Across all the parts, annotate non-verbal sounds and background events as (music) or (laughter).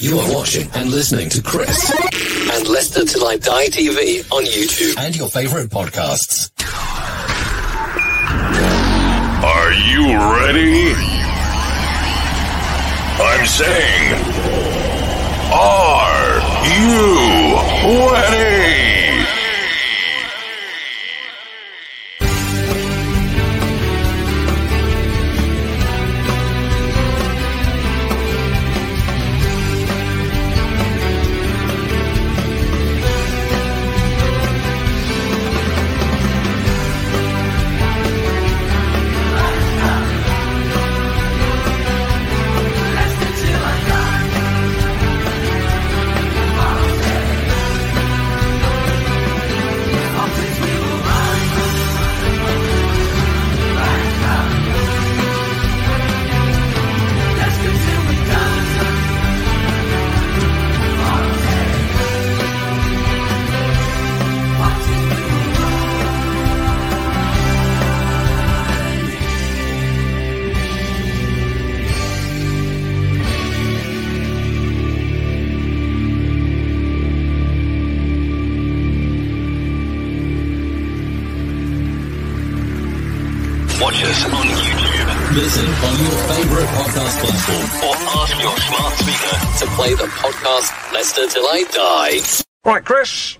You are watching and listening to Chris and Leicester Till I Die TV on YouTube and your favorite podcasts. Are you ready? I'm saying, are you ready? Podcast Leicester Till I Die. Right, Chris.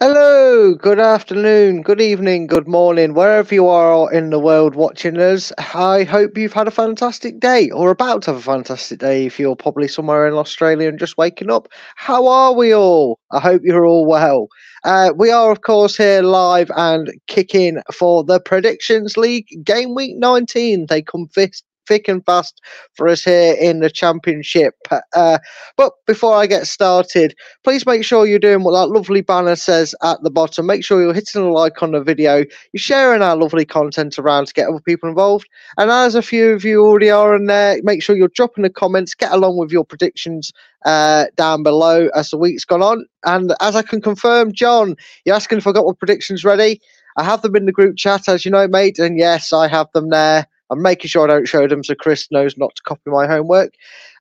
Hello, good afternoon, good evening, good morning, wherever you are in the world watching us. I hope you've had a fantastic day or about to have a fantastic day if you're probably somewhere in Australia and just waking up. How are we all? I hope you're all well. Uh, we are, of course, here live and kicking for the Predictions League game week 19. They come fist thick and fast for us here in the championship. Uh, but before I get started, please make sure you're doing what that lovely banner says at the bottom. Make sure you're hitting a like on the video, you're sharing our lovely content around to get other people involved. And as a few of you already are in there, make sure you're dropping the comments, get along with your predictions uh, down below as the week's gone on. And as I can confirm, John, you're asking if I got my predictions ready. I have them in the group chat, as you know, mate. And yes, I have them there. I'm making sure I don't show them so Chris knows not to copy my homework.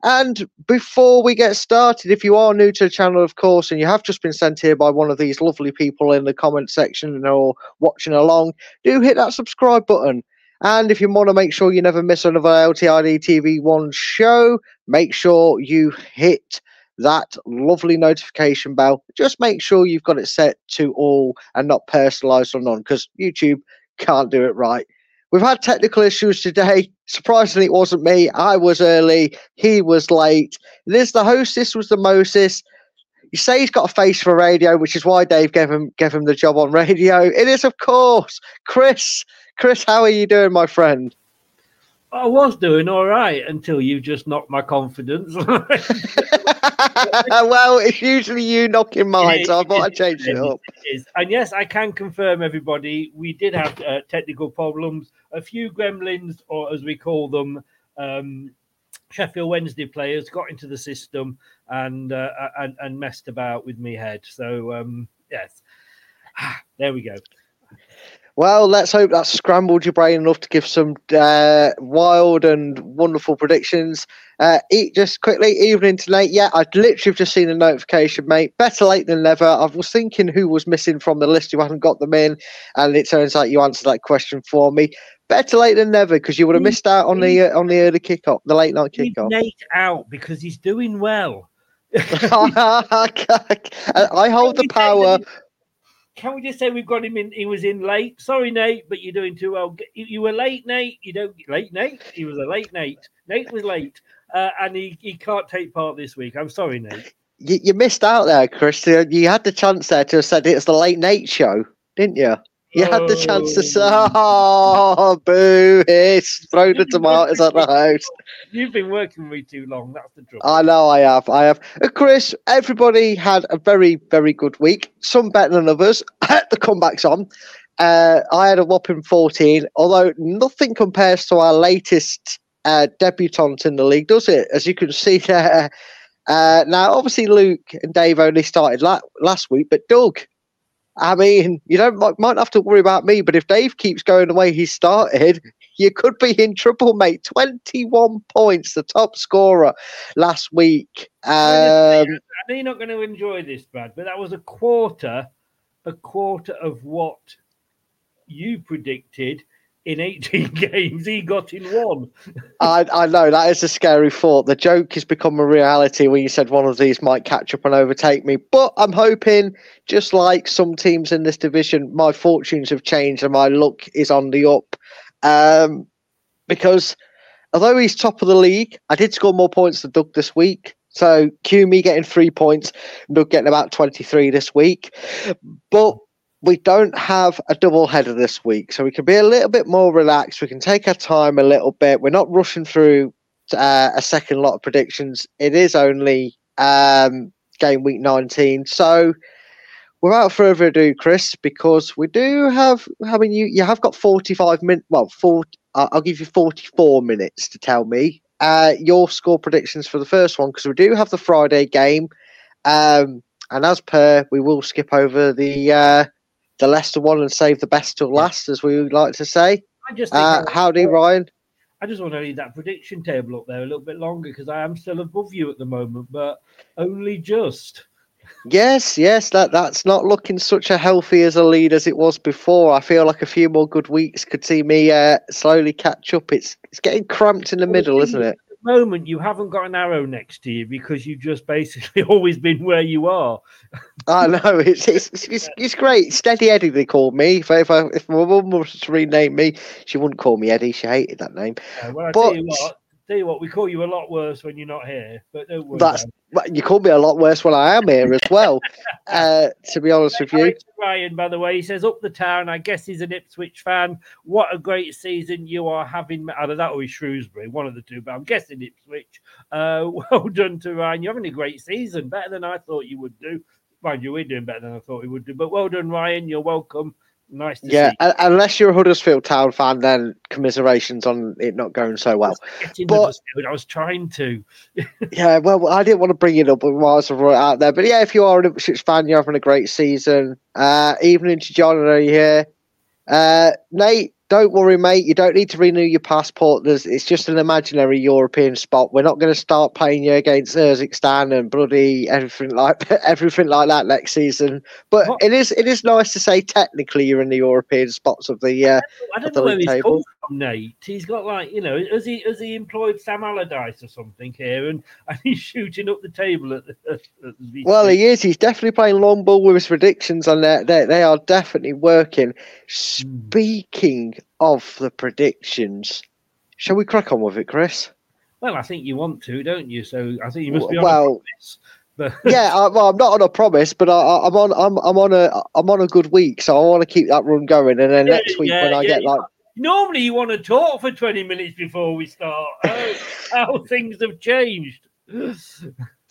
And before we get started, if you are new to the channel, of course, and you have just been sent here by one of these lovely people in the comment section or watching along, do hit that subscribe button. And if you want to make sure you never miss another LTID TV1 show, make sure you hit that lovely notification bell. Just make sure you've got it set to all and not personalized or none because YouTube can't do it right. We've had technical issues today. Surprisingly, it wasn't me. I was early. He was late. This the host. This was the Moses. You say he's got a face for radio, which is why Dave gave him gave him the job on radio. It is, of course, Chris. Chris, how are you doing, my friend? I was doing all right until you just knocked my confidence. (laughs) (laughs) well, it's usually you knocking mine, so I thought I'd change it up. It. And yes, I can confirm, everybody, we did have uh, technical problems. A few gremlins, or as we call them, um, Sheffield Wednesday players got into the system and uh, and, and messed about with me head. So um, yes, (sighs) there we go. Well, let's hope that scrambled your brain enough to give some uh, wild and wonderful predictions. Uh, eat just quickly, evening tonight. Yeah, I'd literally just seen a notification, mate. Better late than never. I was thinking who was missing from the list who hadn't got them in, and it turns out you answered that question for me. Better late than never because you would have missed out on the uh, on the early kickoff, the late night kickoff. Nate out because he's doing well. (laughs) (laughs) I hold the power can we just say we've got him in? He was in late. Sorry, Nate, but you're doing too well. You, were late, Nate. You don't late, Nate. He was a late Nate. Nate was late, uh, and he, he can't take part this week. I'm sorry, Nate. You, you missed out there, Chris. You had the chance there to have said it's the late Nate show, didn't you? You had the chance to say, oh, boo, it's throw the tomatoes at the house. (laughs) You've been working with me too long. That's the trouble. I know I have. I have. Uh, Chris, everybody had a very, very good week. Some better than others. (laughs) the comebacks on. Uh, I had a whopping 14, although nothing compares to our latest uh, debutant in the league, does it? As you can see there. Uh, now, obviously, Luke and Dave only started la- last week, but Doug I mean, you don't might might have to worry about me, but if Dave keeps going the way he started, (laughs) you could be in trouble, mate. Twenty-one points, the top scorer last week. Um, I know you're not going to enjoy this, Brad, but that was a quarter, a quarter of what you predicted in 18 (laughs) games, he got in one. I, I know that is a scary thought. The joke has become a reality when you said one of these might catch up and overtake me. But I'm hoping, just like some teams in this division, my fortunes have changed and my luck is on the up. Um, because although he's top of the league, I did score more points than Doug this week. So cue me getting three points, Doug getting about 23 this week. But we don't have a double header this week, so we can be a little bit more relaxed. We can take our time a little bit. We're not rushing through uh, a second lot of predictions. It is only um, game week 19. So, without further ado, Chris, because we do have, I mean, you, you have got 45 minutes, well, 40, uh, I'll give you 44 minutes to tell me uh, your score predictions for the first one, because we do have the Friday game. Um, and as per, we will skip over the uh, the Leicester one and save the best till last, as we like to say. I just uh, howdy, Ryan. I just want to leave that prediction table up there a little bit longer because I am still above you at the moment, but only just. Yes, yes, that that's not looking such a healthy as a lead as it was before. I feel like a few more good weeks could see me uh, slowly catch up. It's it's getting cramped in the well, middle, isn't it? Moment you haven't got an arrow next to you because you've just basically (laughs) always been where you are. I know it's it's, it's, it's great. Steady Eddie, they called me. If if, I, if my mum was to rename me, she wouldn't call me Eddie. She hated that name. Yeah, well, but, what, tell you what, we call you a lot worse when you're not here. But don't worry. That's you call me a lot worse when I am here as well. (laughs) uh, to be honest with you, Ryan, by the way, he says up the town. I guess he's an Ipswich fan. What a great season you are having. Either that or he's Shrewsbury, one of the two. But I'm guessing Ipswich. Uh, (laughs) well done to Ryan. You're having a great season, better than I thought you would do. Mind you, we're doing better than I thought we would do. But well done, Ryan. You're welcome. Nice yeah, see. unless you're a Huddersfield Town fan, then commiserations on it not going so well. But I was trying to. (laughs) yeah, well, I didn't want to bring it up whilst I brought it out there. But yeah, if you are an Ipswich fan, you're having a great season. Uh, evening to John, I know you're here. Uh, Nate, don't worry, mate. You don't need to renew your passport. There's, it's just an imaginary European spot. We're not going to start playing you against Urzikstan and bloody everything like (laughs) everything like that next season. But what? it is it is nice to say technically you're in the European spots of the. Uh, I don't, know where table. from, Nate. He's got like you know, has he has he employed Sam Allardyce or something here, and, (laughs) and he's shooting up the table at the. At the well, he is. He's definitely playing long ball with his predictions, and they they, they are definitely working. Speaking of the predictions. Shall we crack on with it, Chris? Well, I think you want to, don't you? So I think you must be on well. But (laughs) yeah, I, well, I'm not on a promise, but I, I'm on. I'm, I'm on a. I'm on a good week, so I want to keep that run going. And then Yeah, next week, yeah, when I yeah, get like, normally you want to talk for 20 minutes before we start. Oh, how (laughs) things have changed.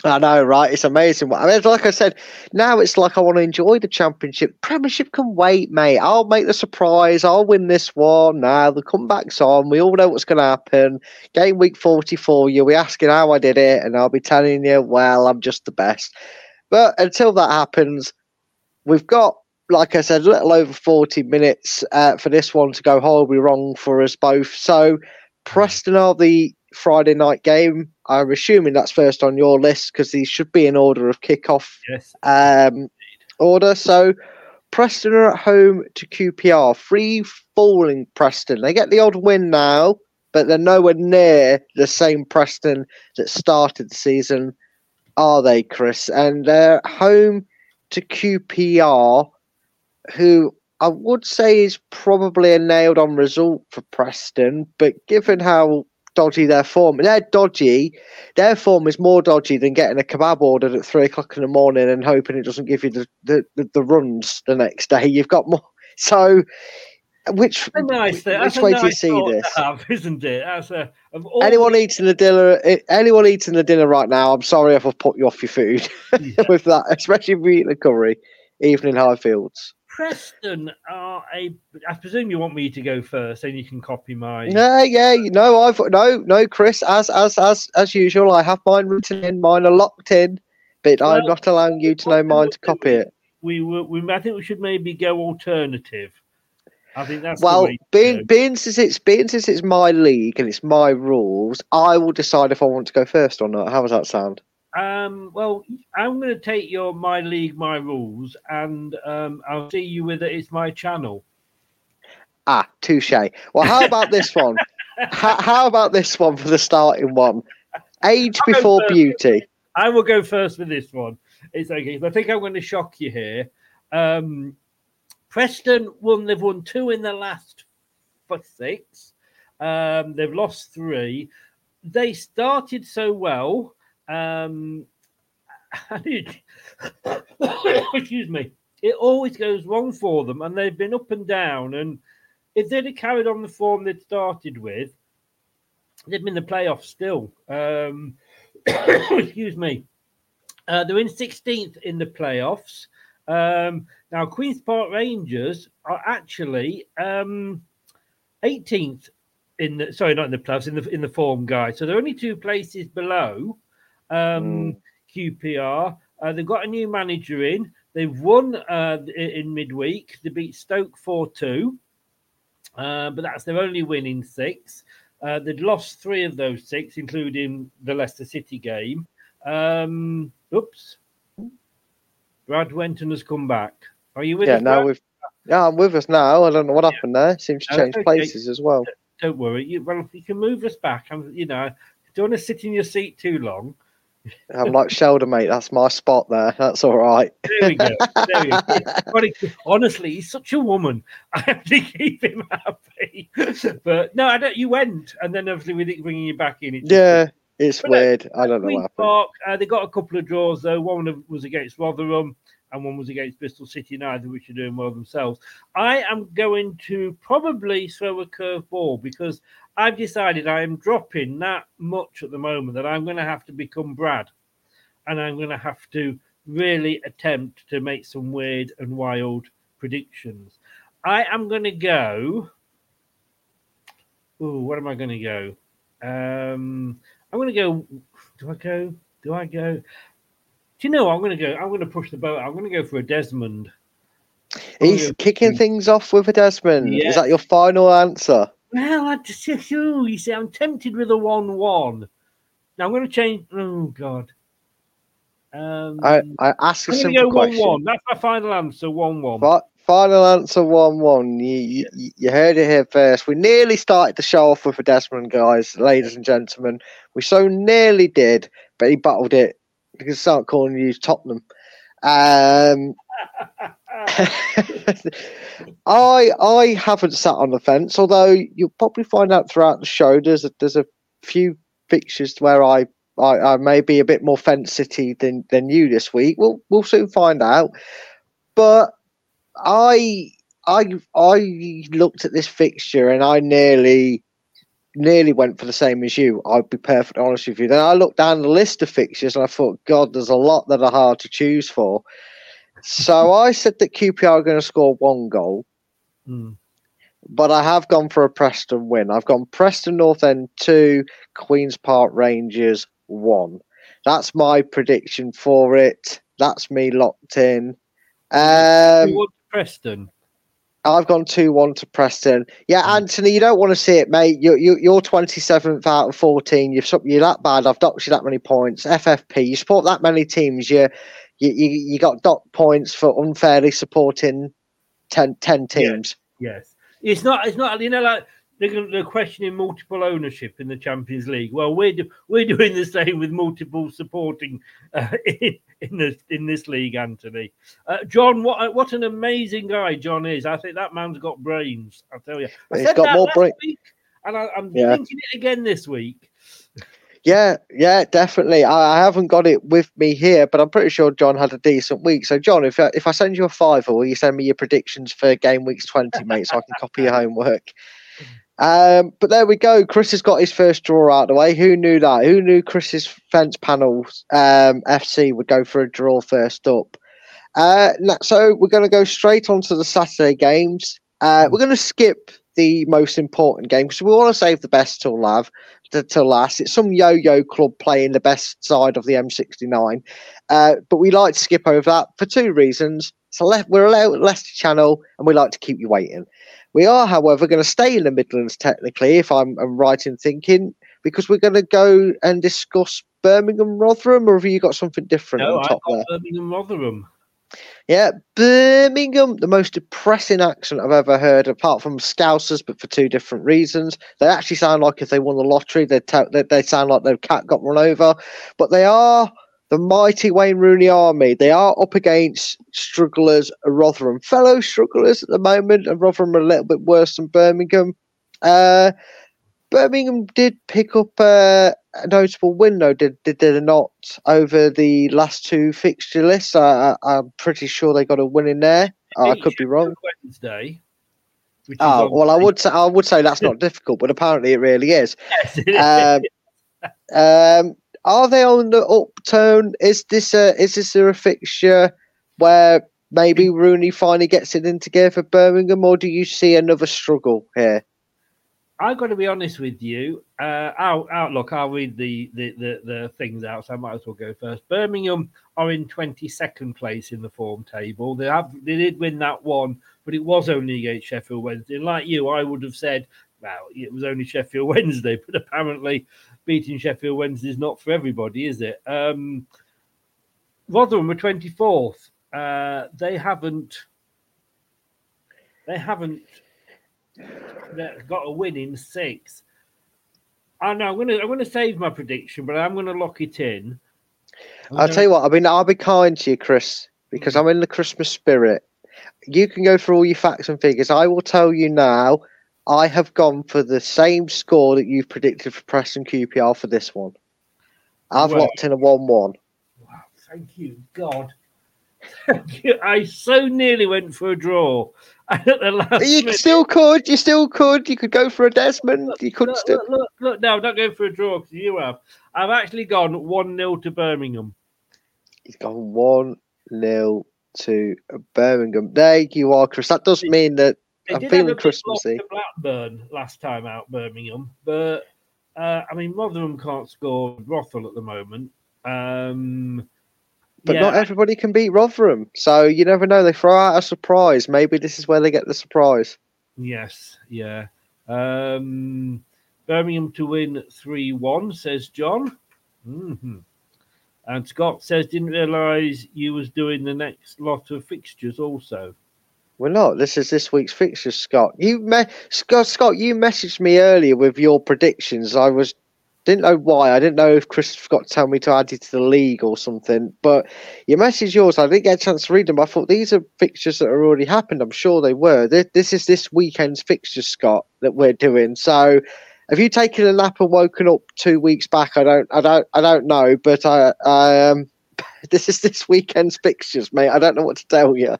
I know, right? It's amazing. I mean, like I said, now it's like I want to enjoy the championship. Premiership can wait, mate. I'll make the surprise. I'll win this one. Now the comeback's on. We all know what's going to happen. Game week 44, you'll be asking how I did it, and I'll be telling you, well, I'm just the best. But until that happens, we've got, like I said, a little over 40 minutes uh, for this one to go horribly wrong for us both. So, Preston are the Friday night game. I'm assuming that's first on your list because these should be in order of kickoff Yes. um, order. So Preston are at home to QPR, free falling Preston. They get the odd win now, but they're nowhere near the same Preston that started the season, are they, Chris? And they're at home to QPR, who I would say is probably a nailed on result for Preston, but given how dodgy their form, they're dodgy. Their form is more dodgy than getting a kebab ordered at three o'clock in the morning and hoping it doesn't give you the, the, the, the runs the next day. You've got more. (laughs) So, which nice which way do you see this? have, (laughs) isn't it? A, Anyone the- eating the dinner? eh, Anyone eating the dinner right now? I'm sorry if I've put you off your food (laughs) Yeah. with that, especially if you're eating a curry, even in Highfields. Preston are a. I presume you want me to go first, and you can copy my. Yeah, yeah, you know, I've no, no, Chris. As as as as usual, I have mine written in. Mine are locked in, but I'm not allowing you to know mine to copy it. We were. We. I think we should maybe go alternative. I think that's Well, being being since it's being since it's my league and it's my rules, I will decide if I want to go first or not. How does that sound? Um, well, I'm going to take your my league, my rules, and um, I'll see you with it. It's my channel. Ah, touche. Well, how about this one? (laughs) how, how about this one for the starting one? Age I'll before beauty. I will go first with this one. It's okay. I think I'm going to shock you here. Um, Preston won. They've won two in the last six. Um, they've lost three. They started so well. Um, it- (coughs) excuse me. It always goes wrong for them, and they've been up and down. And if they'd have carried on the form they'd started with, they'd been in the playoffs still. Um, (coughs) excuse me. Uh, they're in 16th in the playoffs. Um, now, Queen's Park Rangers are actually um, 18th in the sorry, not in the playoffs, in the in the form guide. So they're only two places below um, QPR. Uh, they've got a new manager in. They've won uh, in, midweek. They beat Stoke 4 2, uh, but that's their only win in six. Uh, they'd lost three of those six, including the Leicester City game. Um, oops. Brad Wenton has come back. Are you with Yeah, us? now we've. Yeah, I'm with us now. I don't know what happened there. Seems to Uh, change okay. places as well. Don't worry. You, well, you can move us back. I'm, you know, don't want to sit in your seat too long. I'm like Sheldon, mate. That's my spot there. That's all right. There we go. There we go. (laughs) Honestly, he's such a woman. (laughs) I have to keep him happy. But no, I don't. You went, and then obviously with it bringing you back in, it Yeah, it's But no, weird. I don't know what. Park, uh, they got a couple of draws though. One was against Rotherham, and one was against Bristol City. Neither which are doing well themselves. I am going to probably throw a curveball because I've decided I am dropping that much at the moment that I'm going to have to become Brad, and I'm going to have to really attempt to make some weird and wild predictions. I am going to go. Ooh, what am I going to go? Um, I'm going to go. Do I go? Do I go? Do you know? what? I'm going to go. I'm going to push the boat. I'm going to go for a Desmond. He's kicking things off with a Desmond. Yeah. Is that your final answer? Well, I just ooh, you see, I'm tempted with a one-one. Now I'm going to change. Oh God. Um, I, I ask a simple go question. one-one. That's my final answer. One-one. Fi- Final answer 1 1. You, you, you heard it here first. We nearly started the show off with a Desmond, guys, ladies and gentlemen. We so nearly did, but he battled it because start calling you Tottenham. Um, (laughs) Uh, (laughs) I I haven't sat on the fence, although you'll probably find out throughout the show. There's a, there's a few fixtures where I I, I may be a bit more fence city than than you this week. We'll we'll soon find out. But I I I looked at this fixture and I nearly nearly went for the same as you. I'd be perfectly honest with you. Then I looked down the list of fixtures and I thought, God, there's a lot that are hard to choose for. So I said that QPR are going to score one goal, Hmm. but I have gone for a Preston win. I've gone Preston North End two, Queens Park Rangers one. That's my prediction for it. That's me locked in. Um, Preston? I've gone two one to Preston. Yeah, Hmm. Anthony, you don't want to see it, mate. You you you're twenty seventh out of fourteen. You've you're that bad. I've docked you that many points. FFP. You support that many teams. You you you, you got docked points for unfairly supporting 10, 10 teams. Yes. It's not. It's not. You know, like they're, they're questioning multiple ownership in the Champions League. Well, we're do, we're doing the same with multiple supporting uh, (laughs) in, in this in this league. Anthony, uh, John, what what an amazing guy John is. I think that man's got brains. I tell you, I He's got more brains. and I, I'm Yeah. thinking it again this week. Yeah, yeah, definitely. I, haven't got it with me here, but I'm pretty sure John had a decent week. So, John, if I, if I send you a fiver, will you send me your predictions for game weeks 20, mate, so I can copy your homework? Um, but there we go. Chris has got his first draw out the way. Who knew that? Who knew Chris's fence panel um, FC would go for a draw first up? Uh, so we're going to go straight on to the Saturday games. Uh, we're going to skip the most important game because we want to save the best till lav to, last. It's some yo-yo club playing the best side of the M69, uh, but we like to skip over that for two reasons. So left, we're allowed Leicester Channel, and we like to keep you waiting. We are, however, going to stay in the Midlands technically, if I'm, I'm right in thinking, because we're going to go and discuss Birmingham Rotherham, or have you got something different No, on top got there? Birmingham Rotherham. Yeah, Birmingham, the most depressing accent I've ever heard, apart from Scousers, but for two different reasons. They actually sound like if they won the lottery, they'd ta- they, they sound like their cat got run over. But they are the mighty Wayne Rooney army. They are up against strugglers, Rotherham, fellow strugglers at the moment, and Rotherham are a little bit worse than Birmingham. Uh, Birmingham did pick up uh, notable win, though, did, did they not, over the last two fixture lists? I, I'm pretty sure they got a win in there. I could be wrong. Wednesday. Oh well, I would (laughs) say I would say that's not difficult, but apparently it really is. Yes, it is. Um, um, are they on the upturn? Is this a is this a fixture where maybe Rooney finally gets it in together for Birmingham, or do you see another struggle here? I've got to be honest with you. Uh, out, outlook. I'll read the, the, the, the things out, so I might as well go first. Birmingham are in twenty second place in the form table. They have they did win that one, but it was only against Sheffield Wednesday. And like you, I would have said, well, it was only Sheffield (laughs) Wednesday, but apparently beating Sheffield Wednesday is not for everybody, is it? Um, Rotherham were twenty fourth. Uh, they haven't. They haven't that got a win in six. I know I'm gonna I'm gonna save my prediction, but I'm gonna lock it in. I'm I'll gonna- tell you what. I mean, I'll be kind to you, Chris, because I'm in the Christmas spirit. You can go for all your facts and figures. I will tell you now. I have gone for the same score that you've predicted for Preston QPR for this one. I've Well- locked in a one-one. Wow, thank you, God. (laughs) I so nearly went for a draw. (laughs) At the last You minute- still could. You still could. You could go for a Desmond. You could look, still. look, look, look, no, I'm not going for a draw because you have. I've actually gone 1 0 to Birmingham. He's gone one 0 to Birmingham. There you are, Chris. That does mean that They I'm feeling have a bit lost Christmassy. Blackburn last time out, Birmingham, but uh, I mean, Rotherham can't score Rothwell at the moment. Um, But yeah, not everybody can beat Rotherham. So you never know. They throw out a surprise. Maybe this is where they get the surprise. Yes, yeah. Um, Birmingham to win 3 1, says John. hmm And Scott says, didn't realise you was doing the next lot of fixtures also. We're not. This is this week's fixtures, Scott. You me- Scott, Scott, you messaged me earlier with your predictions. I was didn't know why. I didn't know if Chris forgot to tell me to add you to the league or something. But your message yours. I didn't get a chance to read them. I thought these are fixtures that are already happened. I'm sure they were. This, this is this weekend's fixtures, Scott, that we're doing. So have you taken a nap and woken up two weeks back? I don't, I don't, I don't know. But I, I um, (laughs) this is this weekend's fixtures, mate. I don't know what to tell you.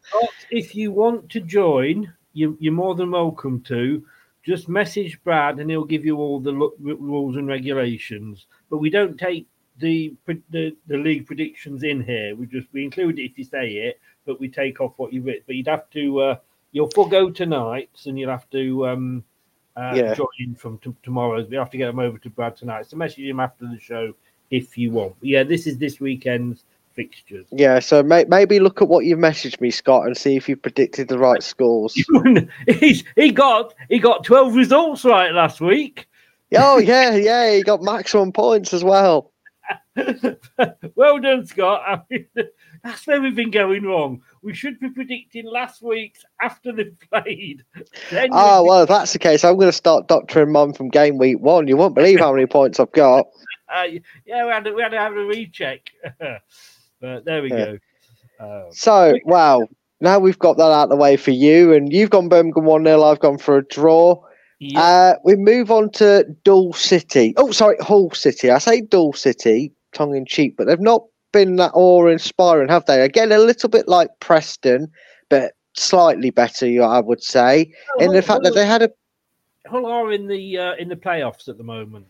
If you want to join, you, you're more than welcome to. Just message Brad, and he'll give you all the lu- rules and regulations. But we don't take the, the the league predictions in here. We just we include it if you say it, but we take off what you've written. But you'd have to uh, you'll forego tonight's, and you'll have to um, uh, Yeah. join from t- tomorrow's. We have to get them over to Brad tonight. So message him after the show if you want. But yeah, this is this weekend's fixtures. Yeah, so may, maybe look at what you've messaged me, Scott, and see if you predicted the right scores. (laughs) He's, he got he got twelve results right last week. oh (laughs) yeah, yeah, he got maximum points as well. (laughs) well done, Scott. I mean, that's where we've been going wrong. We should be predicting last week's after they've played. Then Oh well, if that's the case, I'm going to start doctoring mum from game week one. You won't believe how many points I've got. uh, yeah, we had, to, we had to have a recheck. But there we Yeah. go. Um, So, wow, now we've got that out of the way for you, and you've gone Birmingham 1 0, I've gone for a draw. yeah, Uh, we move on to Dull City. Oh, sorry, Hull City. I say Dull City, tongue in cheek, but they've not been that awe inspiring, have they? Again, a little bit like Preston, but slightly better, I would say, in the fact that they had a Hull are in the uh, in the playoffs at the moment.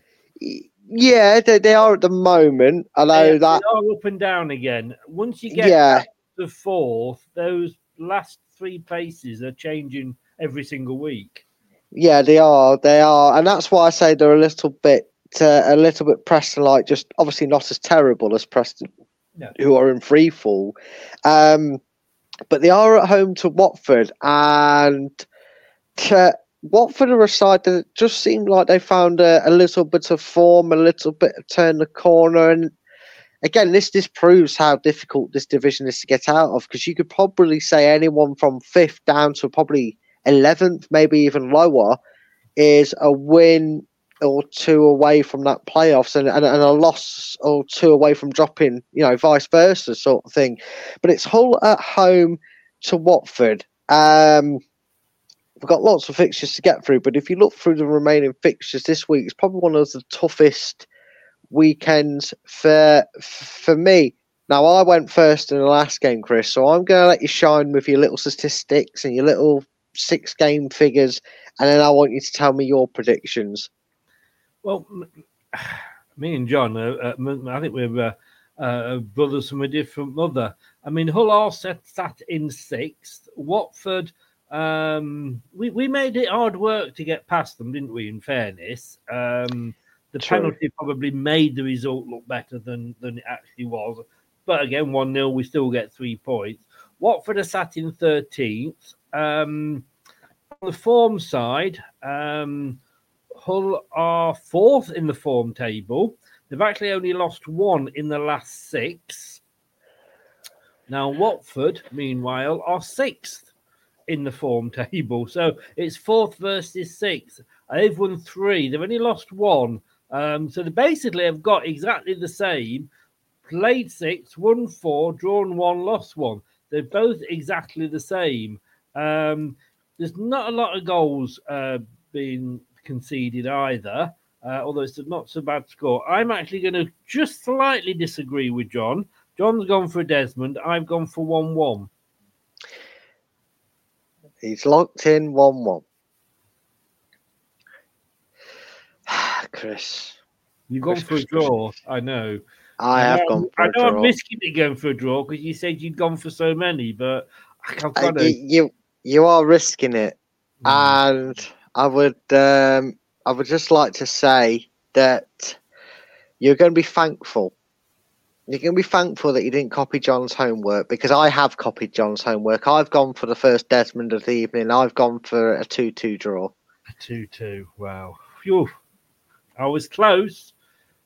Yeah, they, they are at the moment. I know They, that. they are up and down again. Once you get Yeah, to fourth, those last three places are changing every single week. yeah, they are. They are, and that's why I say they're a little bit, uh, a little bit Preston like. Just obviously not as terrible as Preston, No. who are in free fall. Um, but they are at home to Watford, and to, Watford are a side that just seemed like they found a, a little bit of form, a little bit of turn the corner, and again, this this proves how difficult this division is to get out of because you could probably say anyone from fifth down to probably eleventh, maybe even lower, is a win or two away from that playoffs and, and, and a loss or two away from dropping, you know, vice versa sort of thing. But it's Hull at home to Watford. Um, we've got lots of fixtures to get through, but if you look through the remaining fixtures this week, it's probably one of the toughest weekends for for me. Now I went first in the last game, Chris, so I'm going to let you shine with your little statistics and your little six game figures, and then I want you to tell me your predictions. Well, (sighs) me and John, uh, uh, I think we're uh, uh, brothers from a different mother. I mean, Hull are set, sat in sixth. Watford, um, we, we made it hard work to get past them, didn't we? In fairness, um, the True. penalty probably made the result look better than, than it actually was. But again, 1 0, we still get three points. Watford are sat in 13th. Um, on the form side, um, Hull are fourth in the form table. They've actually only lost one in the last six. Now, Watford, meanwhile, are sixth in the form (laughs) table. So it's fourth versus sixth. They've won three. They've only lost one. Um, so they basically have got exactly the same. Played six, won four, drawn one, lost one. They're both exactly the same. Um, there's not a lot of goals uh, being conceded either, uh, although it's not so bad score. I'm actually going to just slightly disagree with John. John's gone for Desmond. I've gone for 1 1. He's locked in 1 1. (sighs) Chris, You've gone Chris, for a draw. I know. I have know, gone for I know I'm risking it going for a draw because you said you'd gone for so many, but I've Uh, got to. you you are risking it, and I would um, I would just like to say that you're going to be thankful. Going to be thankful that you didn't copy John's homework because I have copied John's homework. I've gone for the first Desmond of the evening. I've gone for a two-two draw. A 2 2. Wow. Phew. I was close,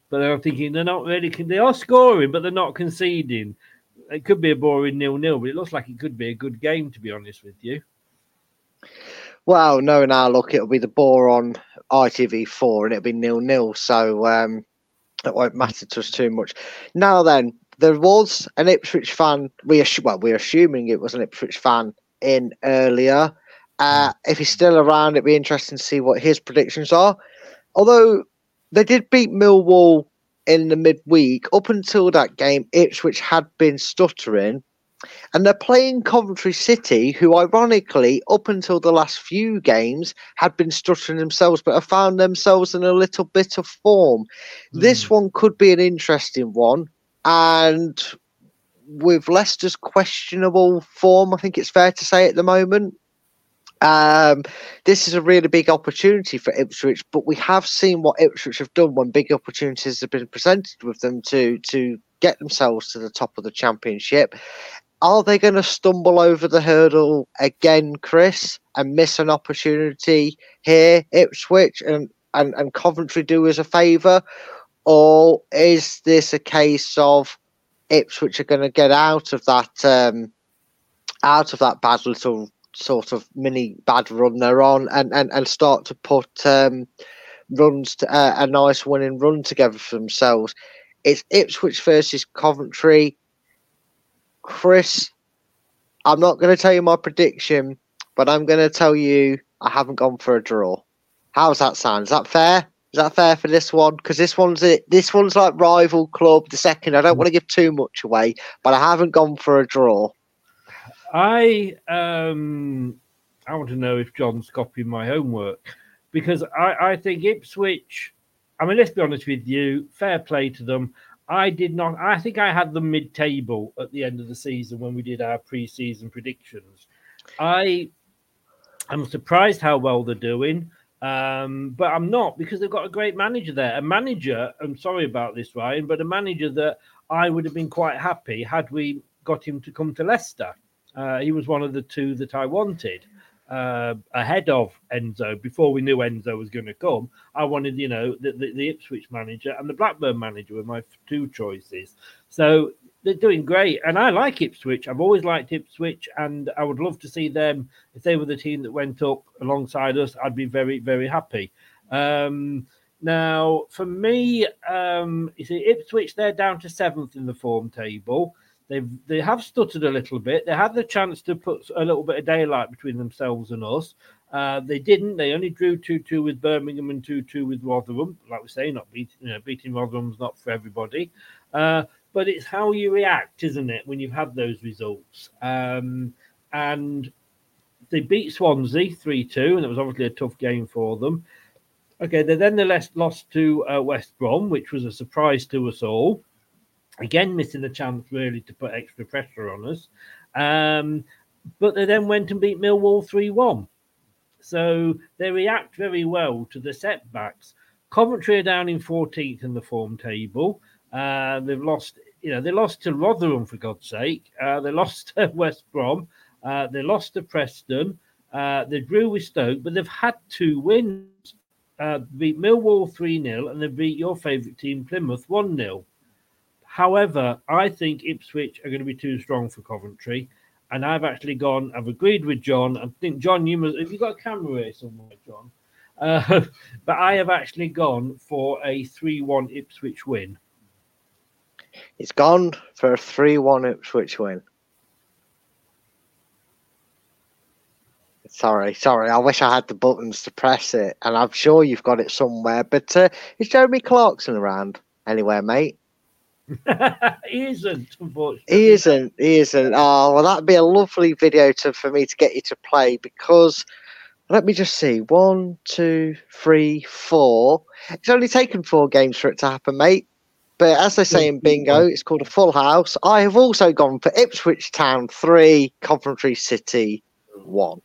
but I'm thinking they're not really. They are scoring, but they're not conceding. It could be a boring nil nil, but it looks like it could be a good game, to be honest with you. Well, knowing our luck, it'll be the bore on ITV4 and it'll be nil-nil. So um, it won't matter to us too much. Now then, there was an Ipswich fan. We well, we're assuming it was an Ipswich fan in earlier. Uh, if he's still around, it'd be interesting to see what his predictions are. although they did beat Millwall in the midweek, up until that game, Ipswich had been stuttering. And they're playing Coventry City, who ironically, up until the last few games, had been stuttering themselves, but have found themselves in a little bit of form. This one could be an interesting one. And with Leicester's questionable form, I think it's fair to say at the moment, um, this is a really big opportunity for Ipswich, but we have seen what Ipswich have done when big opportunities have been presented with them to to get themselves to the top of the championship. Are they going to stumble over the hurdle again, Chris, and miss an opportunity here, Ipswich and, and, and Coventry do us a favour? Or is this a case of Ipswich are going to get out of that um, out of that bad little sort of mini bad run they're on and, and, and start to put um, runs to, uh, a nice winning run together for themselves. It's Ipswich versus Coventry. Chris, I'm not going to tell you my prediction, but I'm going to tell you I haven't gone for a draw. How's that sound? Is that fair? Is that fair for this one? Because this one's it. This one's like rival club. The second, I don't want to give too much away, but I haven't gone for a draw. I um I want to know if John's copying my homework because I, I think Ipswich. I mean, let's be honest with you. Fair play to them. I did not. I think I had them mid-table at the end of the season when we did our pre-season predictions. I am surprised how well they're doing, um, but I'm not because they've got a great manager there. A manager. I'm sorry about this, Ryan, but a manager that I would have been quite happy had we got him to come to Leicester. Uh, he was one of the two that I wanted uh, ahead of Enzo before we knew Enzo was going to come. I wanted, you know, the, the, the, Ipswich manager and the Blackburn manager were my two choices. So they're doing great. And I like Ipswich. I've always liked Ipswich. And I would love to see them, if they were the team that went up alongside us, I'd be very, very happy. Um, now, for me, um, you see, Ipswich, they're down to seventh in the form table. They've they have stuttered a little bit. They had the chance to put a little bit of daylight between themselves and us. Uh, they didn't. They only drew two two with Birmingham and two two with Rotherham. Like we say, not beating you know beating Rotherham's not for everybody. Uh, but it's how you react, isn't it, when you've had those results? Um, and they beat Swansea three two, and it was obviously a tough game for them. Okay, they then they lost to uh, West Brom, which was a surprise to us all again missing the chance really to put extra pressure on us. Um, but they then went and beat Millwall 3 1. So they react very well to the setbacks. Coventry are down in 14th in the form table. Uh, they've lost, you know, they lost to Rotherham for God's sake. Uh, they (laughs) lost to West Brom. Uh, they lost to Preston. Uh, they drew with Stoke, but they've had two wins. Uh, beat Millwall 3 0 and they beat your favourite team, Plymouth 1 0. However, I think Ipswich are going to be too strong for Coventry. And I've actually gone, I've agreed with John. I think, John, you must, have you got a camera here somewhere, John? (laughs) Uh, but I have actually gone for a 3 1 Ipswich win. It's gone for a 3 1 Ipswich win. Sorry, sorry. I wish I had the buttons to press it, and I'm sure you've got it somewhere. But uh, is Jeremy Clarkson around anywhere, mate? (laughs) he isn't, unfortunately. He isn't. He isn't. Oh, well, that'd be a lovely video to for me to get you to play because let me just see. One, two, three, four. It's only taken four games for it to happen, mate. But as they say in bingo, it's called a full house. I have also gone for Ipswich Town three, Coventry City one.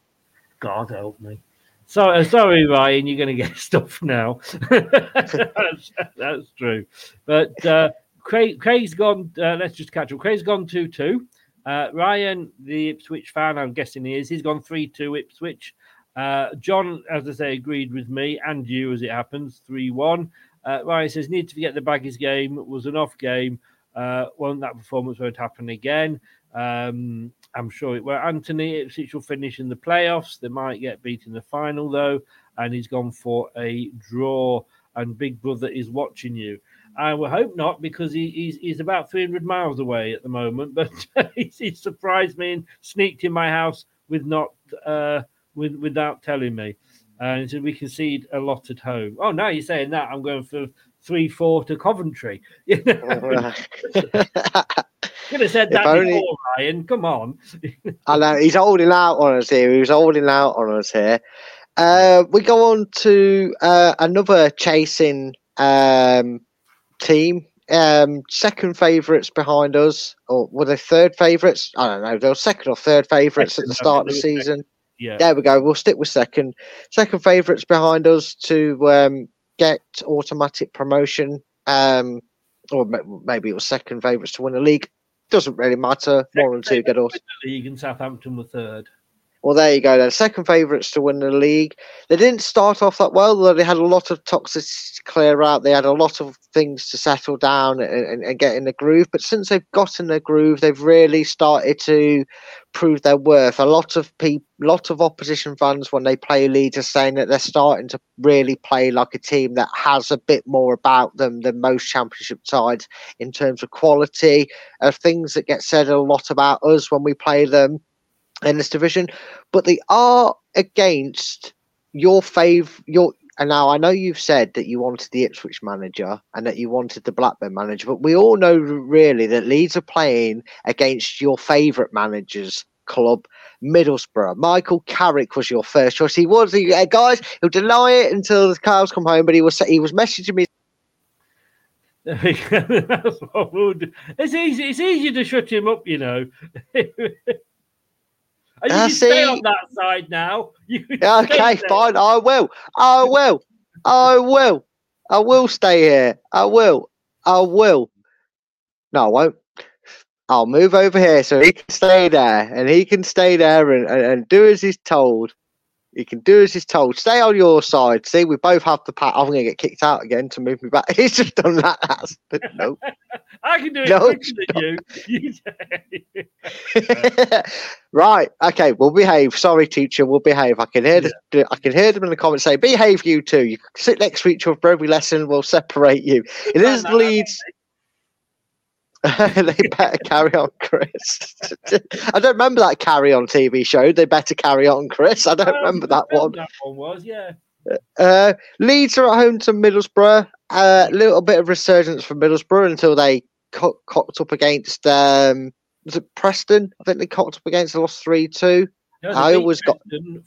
God help me. Sorry, sorry, Ryan, you're going to get (laughs) stuff now. (laughs) that's, that's, true. But uh, Craig, Craig's gone. Uh, let's just catch up. Craig's gone two two. Uh, Ryan, the Ipswich fan, I'm guessing he is. He's gone three two Ipswich. Uh, John, as I say, agreed with me and you as it happens, three one. Uh, Ryan says need to forget the Baggies game was an off game. Uh, won't that performance won't happen again? Um, I'm sure it will. Anthony Ipswich will finish in the playoffs. They might get beat in the final though, and he's gone for a draw. And Big Brother is watching you. I will hope not, because he, he's, he's about 300 miles away at the moment. But (laughs) he, surprised me and sneaked in my house with not uh, with without telling me. and so we concede a lot at home. Oh, now you're saying that I'm going for three four to Coventry. (laughs) You know? Could have said that only- before, Ryan. Come on. (laughs) I know he's holding out on us here. He was holding out on us here. Uh, we go on to uh, another chasing um, team. Um, second favourites behind us, or were they third favourites? I don't know. They were second or third favourites at the start of the think they were season. Yeah. There we go. We'll stick with second. Second favourites behind us to um, get automatic promotion. Um, or maybe it was second favourites to win the league. Doesn't really matter. One and two get us. League and Southampton were third. Well, there you go. Then second favourites to win the league. They didn't start off that well. Though they had a lot of toxicity to clear out. They had a lot of things to settle down and, and, and get in the groove. But since they've got in the groove, they've really started to prove their worth. A lot of people, lot of opposition fans, when they play Leeds, are saying that they're starting to really play like a team that has a bit more about them than most Championship sides in terms of quality of things that get said a lot about us when we play them in this division, but they are against your fave. Your and now I know you've said that you wanted the Ipswich manager and that you wanted the Blackburn manager, but we all know really that Leeds are playing against your favourite managers club, Middlesbrough. Michael Carrick was your first choice. He was, he, uh, guys. He'll deny it until the cows come home, but he was he was messaging me (laughs) That's what we'll do. It's easy. It's easy to shut him up, you know. (laughs) And you Ah, can stay see? on that side now. (laughs) You can Yeah, stay Okay, fine. I will. I will. I will. I will stay here. I will. I will. No, I won't. I'll move over here so he can stay there and he can stay there and, and, and do as he's told. He can do as he's told. Stay on your side. See, we both have the pat. I'm going to get kicked out again to move me back. (laughs) He's just done that. That's, (laughs) no. I can do it No, quicker than you. (laughs) You- right. Okay. We'll behave. Sorry, teacher. We'll behave. I can hear. The, I can hear them in the comments say, "Behave, you two. You sit next to each other for every lesson. We'll separate you." It is that, Leeds. (laughs) they better carry on, Chris. (laughs) I don't remember that carry on TV show. They better carry on, Chris. I don't remember that one. That one was, yeah. Uh, Leeds are at home to Middlesbrough. A little bit of resurgence for Middlesbrough until they co- cocked up against um, was it Preston? I think they cocked up against. They lost three two. No, I always got-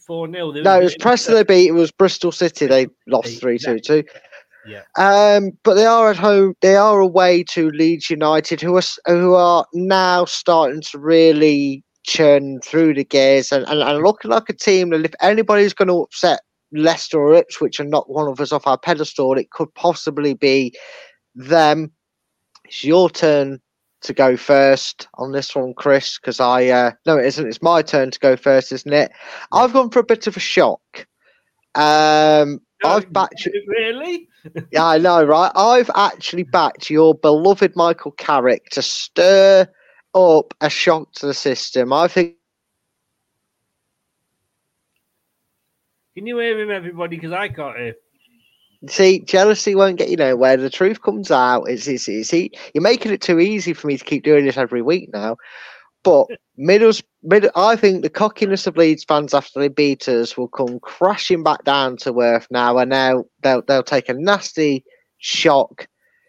four 0 No, it was Preston they beat. It was Bristol City they lost three two two. Yeah. Um, but they are at home. They are away to Leeds United, who are who are now starting to really churn through the gears and, and, and looking like a team that if anybody's going to upset Leicester or Ipswich and knock one of us off our pedestal, it could possibly be them. It's your turn to go first on this one, Chris, because I uh, no, it isn't. It's my turn to go first, isn't it? I've gone for a bit of a shock. Um, I've backed. (laughs) Really? (laughs) Yeah, I know, right? I've actually backed your beloved Michael Carrick to stir up a shock to the system. I think Can you hear him, everybody? Because I can't hear. See, jealousy won't get you nowhere. The truth comes out. It's, it's, it's e- you're making it too easy for me to keep doing this every week now. But middles, middle, I think the cockiness of Leeds fans after they beat us will come crashing back down to earth now, and now they'll they'll take a nasty shock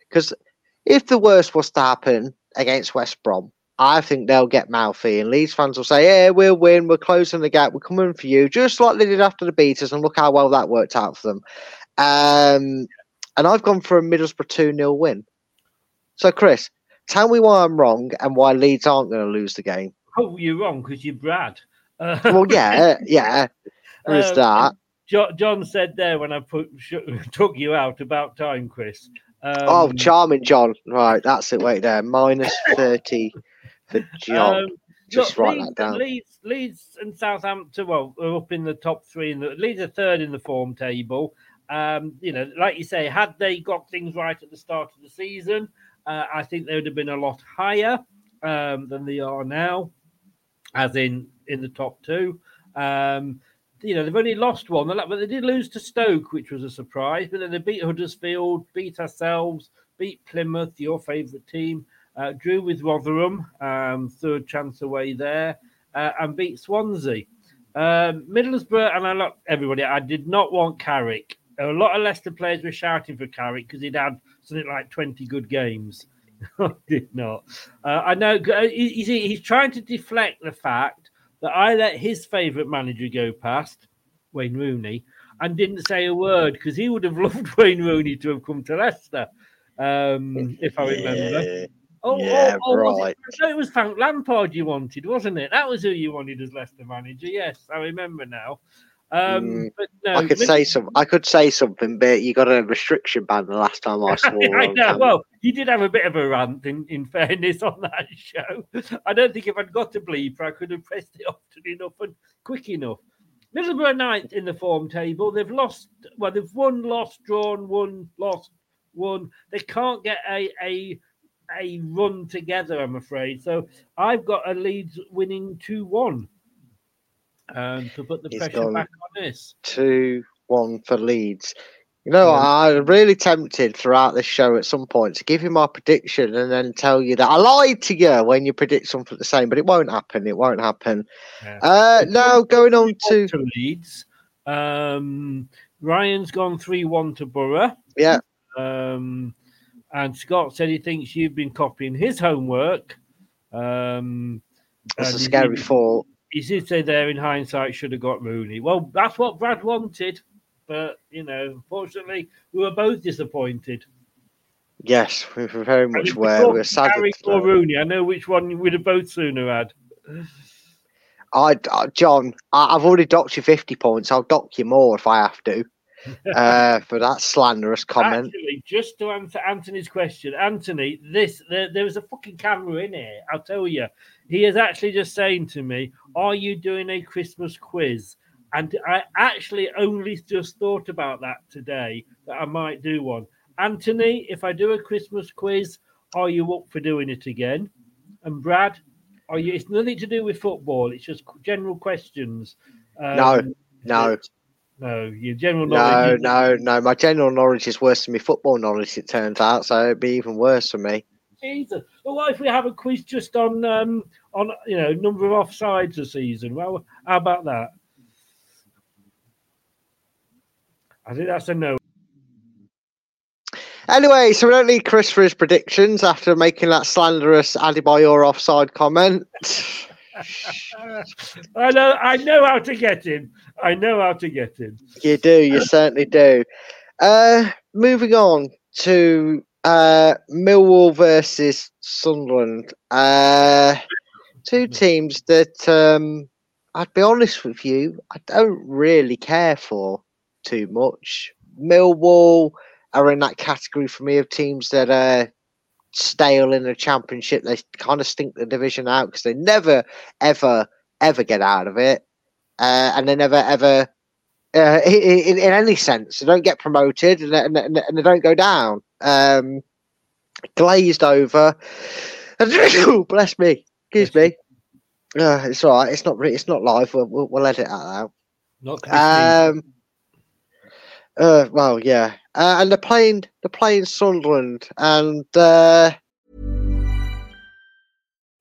because if the worst was to happen against West Brom, I think they'll get mouthy, and Leeds fans will say, "Yeah, we'll win. We're closing the gap. We're coming for you," just like they did after the beaters, and look how well that worked out for them. Um, and I've gone for a Middlesbrough 2 0 win. So, Chris, tell me why I'm wrong and why Leeds aren't going to lose the game. Oh, you're wrong because you're Brad. Uh, (laughs) Well, yeah, yeah, (laughs) is Um, that. John said there when I put sh- (laughs) took you out about time, Chris. Um, oh, charming, John. Right, that's it. Wait there. Minus 30 for John. Um, Just look, write Leeds, that down. Leeds, Leeds and Southampton, well, are up in the top three. And the, Leeds are third in the form table. Um, you know, like you say, had they got things right at the start of the season, uh, I think they would have been a lot higher um, than they are now, as in in the top two. Um, you know, they've only lost one, but they did lose to Stoke, which was a surprise. But then they beat Huddersfield, beat ourselves, beat Plymouth, your favourite team, uh, drew with Rotherham, um, third chance away there, uh, and beat Swansea. Um, Middlesbrough, and I lot everybody. I did not want Carrick. A lot of Leicester players were shouting for Carrick because he'd had something like twenty good games. (laughs) I did not. Uh, I know. uh, You see, he's trying to deflect the fact that I let his favourite manager go past, Wayne Rooney, and didn't say a word because he would have (laughs) loved Wayne Rooney to have come to Leicester, um, if I remember. Yeah. Oh, Yeah, oh, oh, right. it, no, it was Frank Lampard you wanted, wasn't it? That was who you wanted as Leicester manager. Yes, I remember now. Um, Mm, but no, I could say some. I could say something, but you got a restriction ban the last time I (laughs) saw. I know. Well, you did have a bit of a rant, in, in fairness, (laughs) on that show. I don't think if I'd got to bleep, I could have pressed it often enough and quick enough. Middlesbrough ninth in the form table. They've lost, well, they've won, lost, drawn, won, lost, won. They can't get a a a run together, I'm afraid. So I've got a Leeds winning 2 1 um, to put the He's pressure back on this. two one for Leeds. You know, Yeah. I'm really tempted throughout this show at some point to give you my prediction and then tell you that I lied to you when you predict something the same, but it won't happen. It won't happen. Yeah. Uh, now going on to to Leeds. Um, Ryan's gone 3 1 to Borough. yeah, Um, and Scott said he thinks you've been copying his homework. Um, that's a scary thought. He did say there in hindsight should have got Rooney. Well, that's what Brad wanted. But, you know, unfortunately, we were both disappointed. Yes, we were very much where talk we're sad. Carrick or Rooney, I know which one we'd have both sooner had. I, uh, John, I, I've already docked you fifty points. I'll dock you more if I have to. (laughs) uh, for that slanderous comment. Actually, just to answer Anthony's question, Anthony, this there, there was a fucking camera in here. I'll tell you. He is actually just saying to me, "Are you doing a Christmas quiz?" And I actually only just thought about that today that I might do one. Anthony, if I do a Christmas quiz, are you up for doing it again? And Brad, are you? It's nothing to do with football. It's just general questions. Um, no, no. No, your general no, knowledge. is- no, no. My general knowledge is worse than my football knowledge. It turns out, so it'd be even worse for me. Jesus. Well, what if we have a quiz just on um on you know number of offsides a season? Well, how about that? I think that's a no. Anyway, so we don't need Chris for his predictions after making that slanderous Adebayor offside comment. (laughs) (laughs) I know. I know how to get him. I know how to get him. You do, you certainly do. Uh, moving on to uh, Millwall versus Sunderland. Uh, two teams that um, I'd be honest with you, I don't really care for too much. Millwall are in that category for me of teams that are stale in the championship. They kind of stink the division out because they never, ever, ever get out of it. Uh, and they never, ever uh, in, in, any sense. They don't get promoted and, and, and, they don't go down. Um, glazed over. (laughs) Bless me. Excuse me. Uh, it's all right. It's not. It's not live. We'll, we'll, we'll edit that out. Not Um. Uh. Well. Yeah. Uh, and they're playing. They're playing Sunderland, and uh,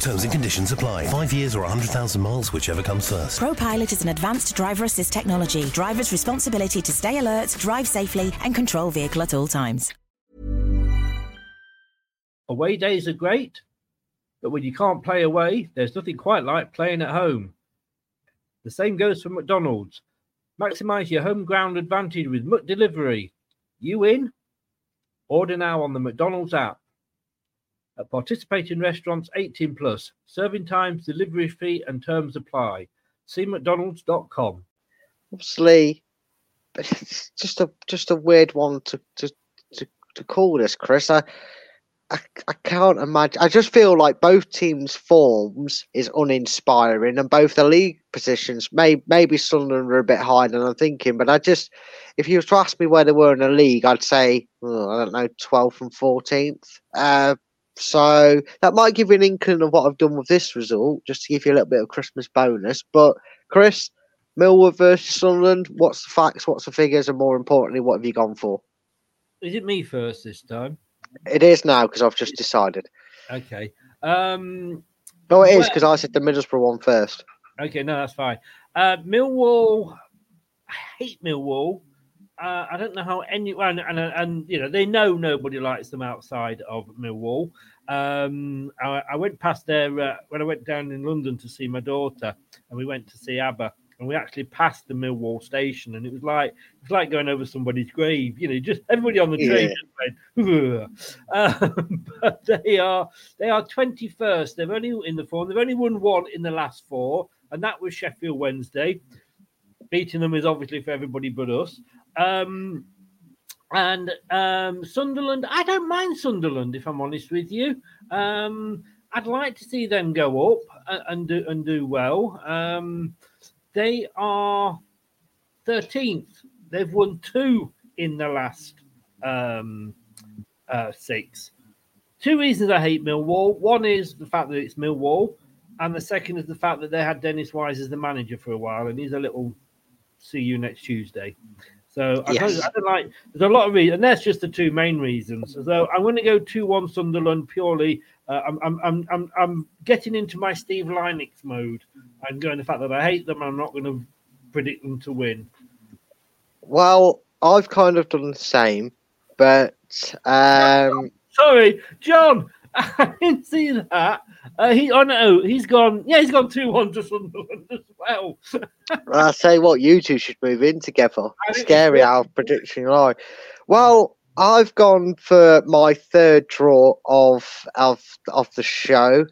Terms and conditions apply. Five years or 100,000 miles, whichever comes first. ProPilot is an advanced driver assist technology. Driver's responsibility to stay alert, drive safely, and control vehicle at all times. Away days are great, but when you can't play away, there's nothing quite like playing at home. The same goes for McDonald's. Maximize your home ground advantage with McDelivery. You in? Order now on the McDonald's app. At participating restaurants 18 plus, serving times, delivery fee, and terms apply. See McDonald's.com. obviously, but it's just a just a weird one to to to, to call this, Chris. I I, I can't imagine. I just feel like both teams' forms is uninspiring, and both the league positions. May, maybe Sunderland are a bit higher than I'm thinking, but I just, if you were to ask me where they were in the league, I'd say oh, I don't know, 12th and 14th. Uh, so that might give you an inkling of what I've done with this result, just to give you a little bit of Christmas bonus. But Chris, Millwall versus Sunderland. What's the facts? What's the figures? And more importantly, what have you gone for? Is it me first this time? It is now because I've just decided. Okay. Um, No, it is Well- because I said the Middlesbrough one first. okay, no, that's fine. Uh, Millwall, I hate Millwall. Uh, I don't know how anyone and, and and you know they know nobody likes them outside of Millwall. Um, I, I went past there uh, when I went down in London to see my daughter, and we went to see ABBA, and we actually passed the Millwall station, and it was like it was like going over somebody's grave. You know, just everybody on the train Yeah. just went, (laughs) um, but they are they are twenty first. They've only in the form. They've only won one in the last four, and that was Sheffield Wednesday. Beating them is obviously for everybody but us. Um, and um, Sunderland, I don't mind Sunderland if I'm honest with you. Um, I'd like to see them go up and, do and do well. Um, they are 13th. They've won two in the last um, uh, six. Two reasons I hate Millwall. One is the fact that it's Millwall, and the second is the fact that they had Dennis Wise as the manager for a while, and he's a little see you next Tuesday. So I, don't, Yes. I don't like. There's a lot of reasons, and that's just the two main reasons. So I'm going to go two-one Sunderland purely. Uh, I'm, I'm, I'm, I'm, I'm getting into my Steve Linux mode and going the fact that I hate them. I'm not going to predict them to win. Well, I've kind of done the same, but um, Sorry, John. (laughs) I didn't see that. Uh, he, oh no, he's gone. Yeah, he's gone two-one to Sunderland (laughs) as well. I say what you two should move in together. Scary how prediction lie. Well, I've gone for my third draw of of of the show,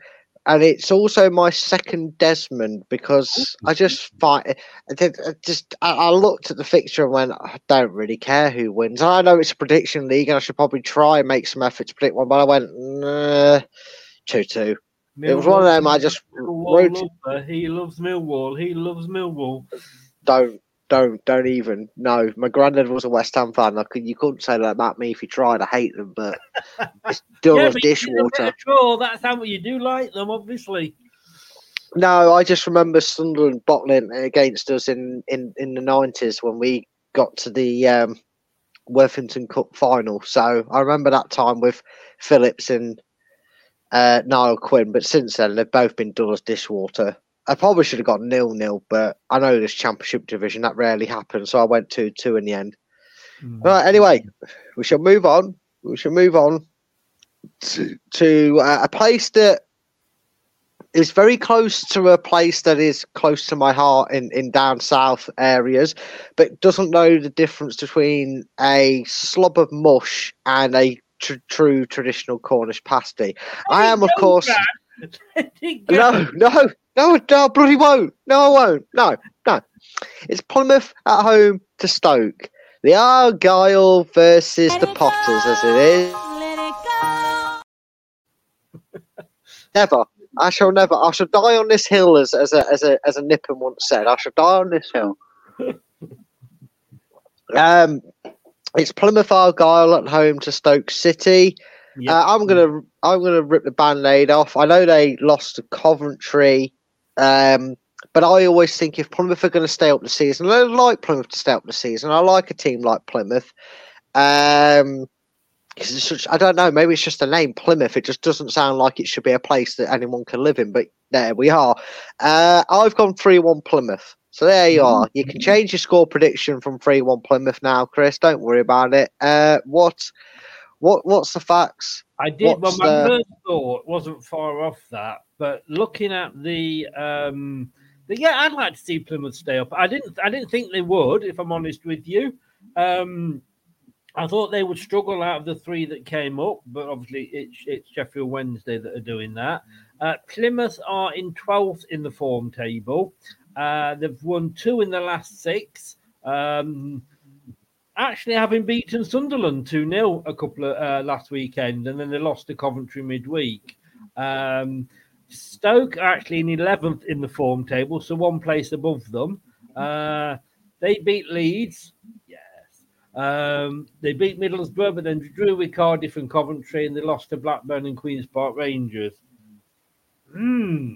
and it's also my second Desmond because I just find I just I, looked at the fixture and went, I don't really care who wins. I know it's a prediction league, and I should probably try and make some effort to predict one, but I went nah, two two. It was one of them I just Millwall wrote lover. He loves Millwall. He loves Millwall. don't don't don't even no my granddad was a west ham fan. I could, you couldn't say that about me if you tried. I hate them but (laughs) it's still Yeah, as but you did a bit dishwater draw. That's how you do like them, obviously. no i just remember sunderland bottling against us in in in the 90s when we got to the um worthington cup final. So i remember that time with phillips and uh niall quinn but since then they've both been dull as dishwater I probably should have got nil nil, but I know this championship division that rarely happens, so I went two two in the end. Right. Anyway, we shall move on. We shall move on to, to uh, a place that is very close to a place that is close to my heart in, in down south areas, but doesn't know the difference between a slob of mush and a tr- true traditional Cornish pasty. I am, of course. that. No, no, no, no, I bloody won't. No, I won't. No, no. It's Plymouth at home to Stoke. The Argyle versus the Potters, as it is. (laughs) Never. I shall never. I shall die on this hill, as as a as a as a Nippon once said. I shall die on this hill. (laughs) um, it's Plymouth Argyle at home to Stoke City. Uh, I'm gonna I'm gonna rip the band-aid off. I know they lost to Coventry, um, but I always think if Plymouth are going to stay up the season, I like Plymouth to stay up the season. I like a team like Plymouth. Um, such, I don't know, maybe it's just the name Plymouth. It just doesn't sound like it should be a place that anyone can live in. But there we are. Uh, I've gone three-one Plymouth. So there you are. You can change your score prediction from three-one Plymouth now, Chris. Don't worry about it. Uh, what? What what's the facts? I did. What's well, my the- first thought wasn't far off that, but looking at the, um, the yeah, I'd like to see Plymouth stay up. I didn't. I didn't think they would, if I'm honest with you. Um, I thought they would struggle out of the three that came up, but obviously it's, it's Sheffield Wednesday that are doing that. Uh, Plymouth are in 12th in the form table. Uh, they've won two in the last six. Um, actually having beaten Sunderland 2 0 a couple of uh, last weekend, and then they lost to Coventry midweek. Um, Stoke are actually in 11th in the form table, so one place above them. Uh, they beat Leeds. Yes. Um, they beat Middlesbrough, but then drew with Cardiff and Coventry, and they lost to Blackburn and Queen's Park Rangers. Hmm.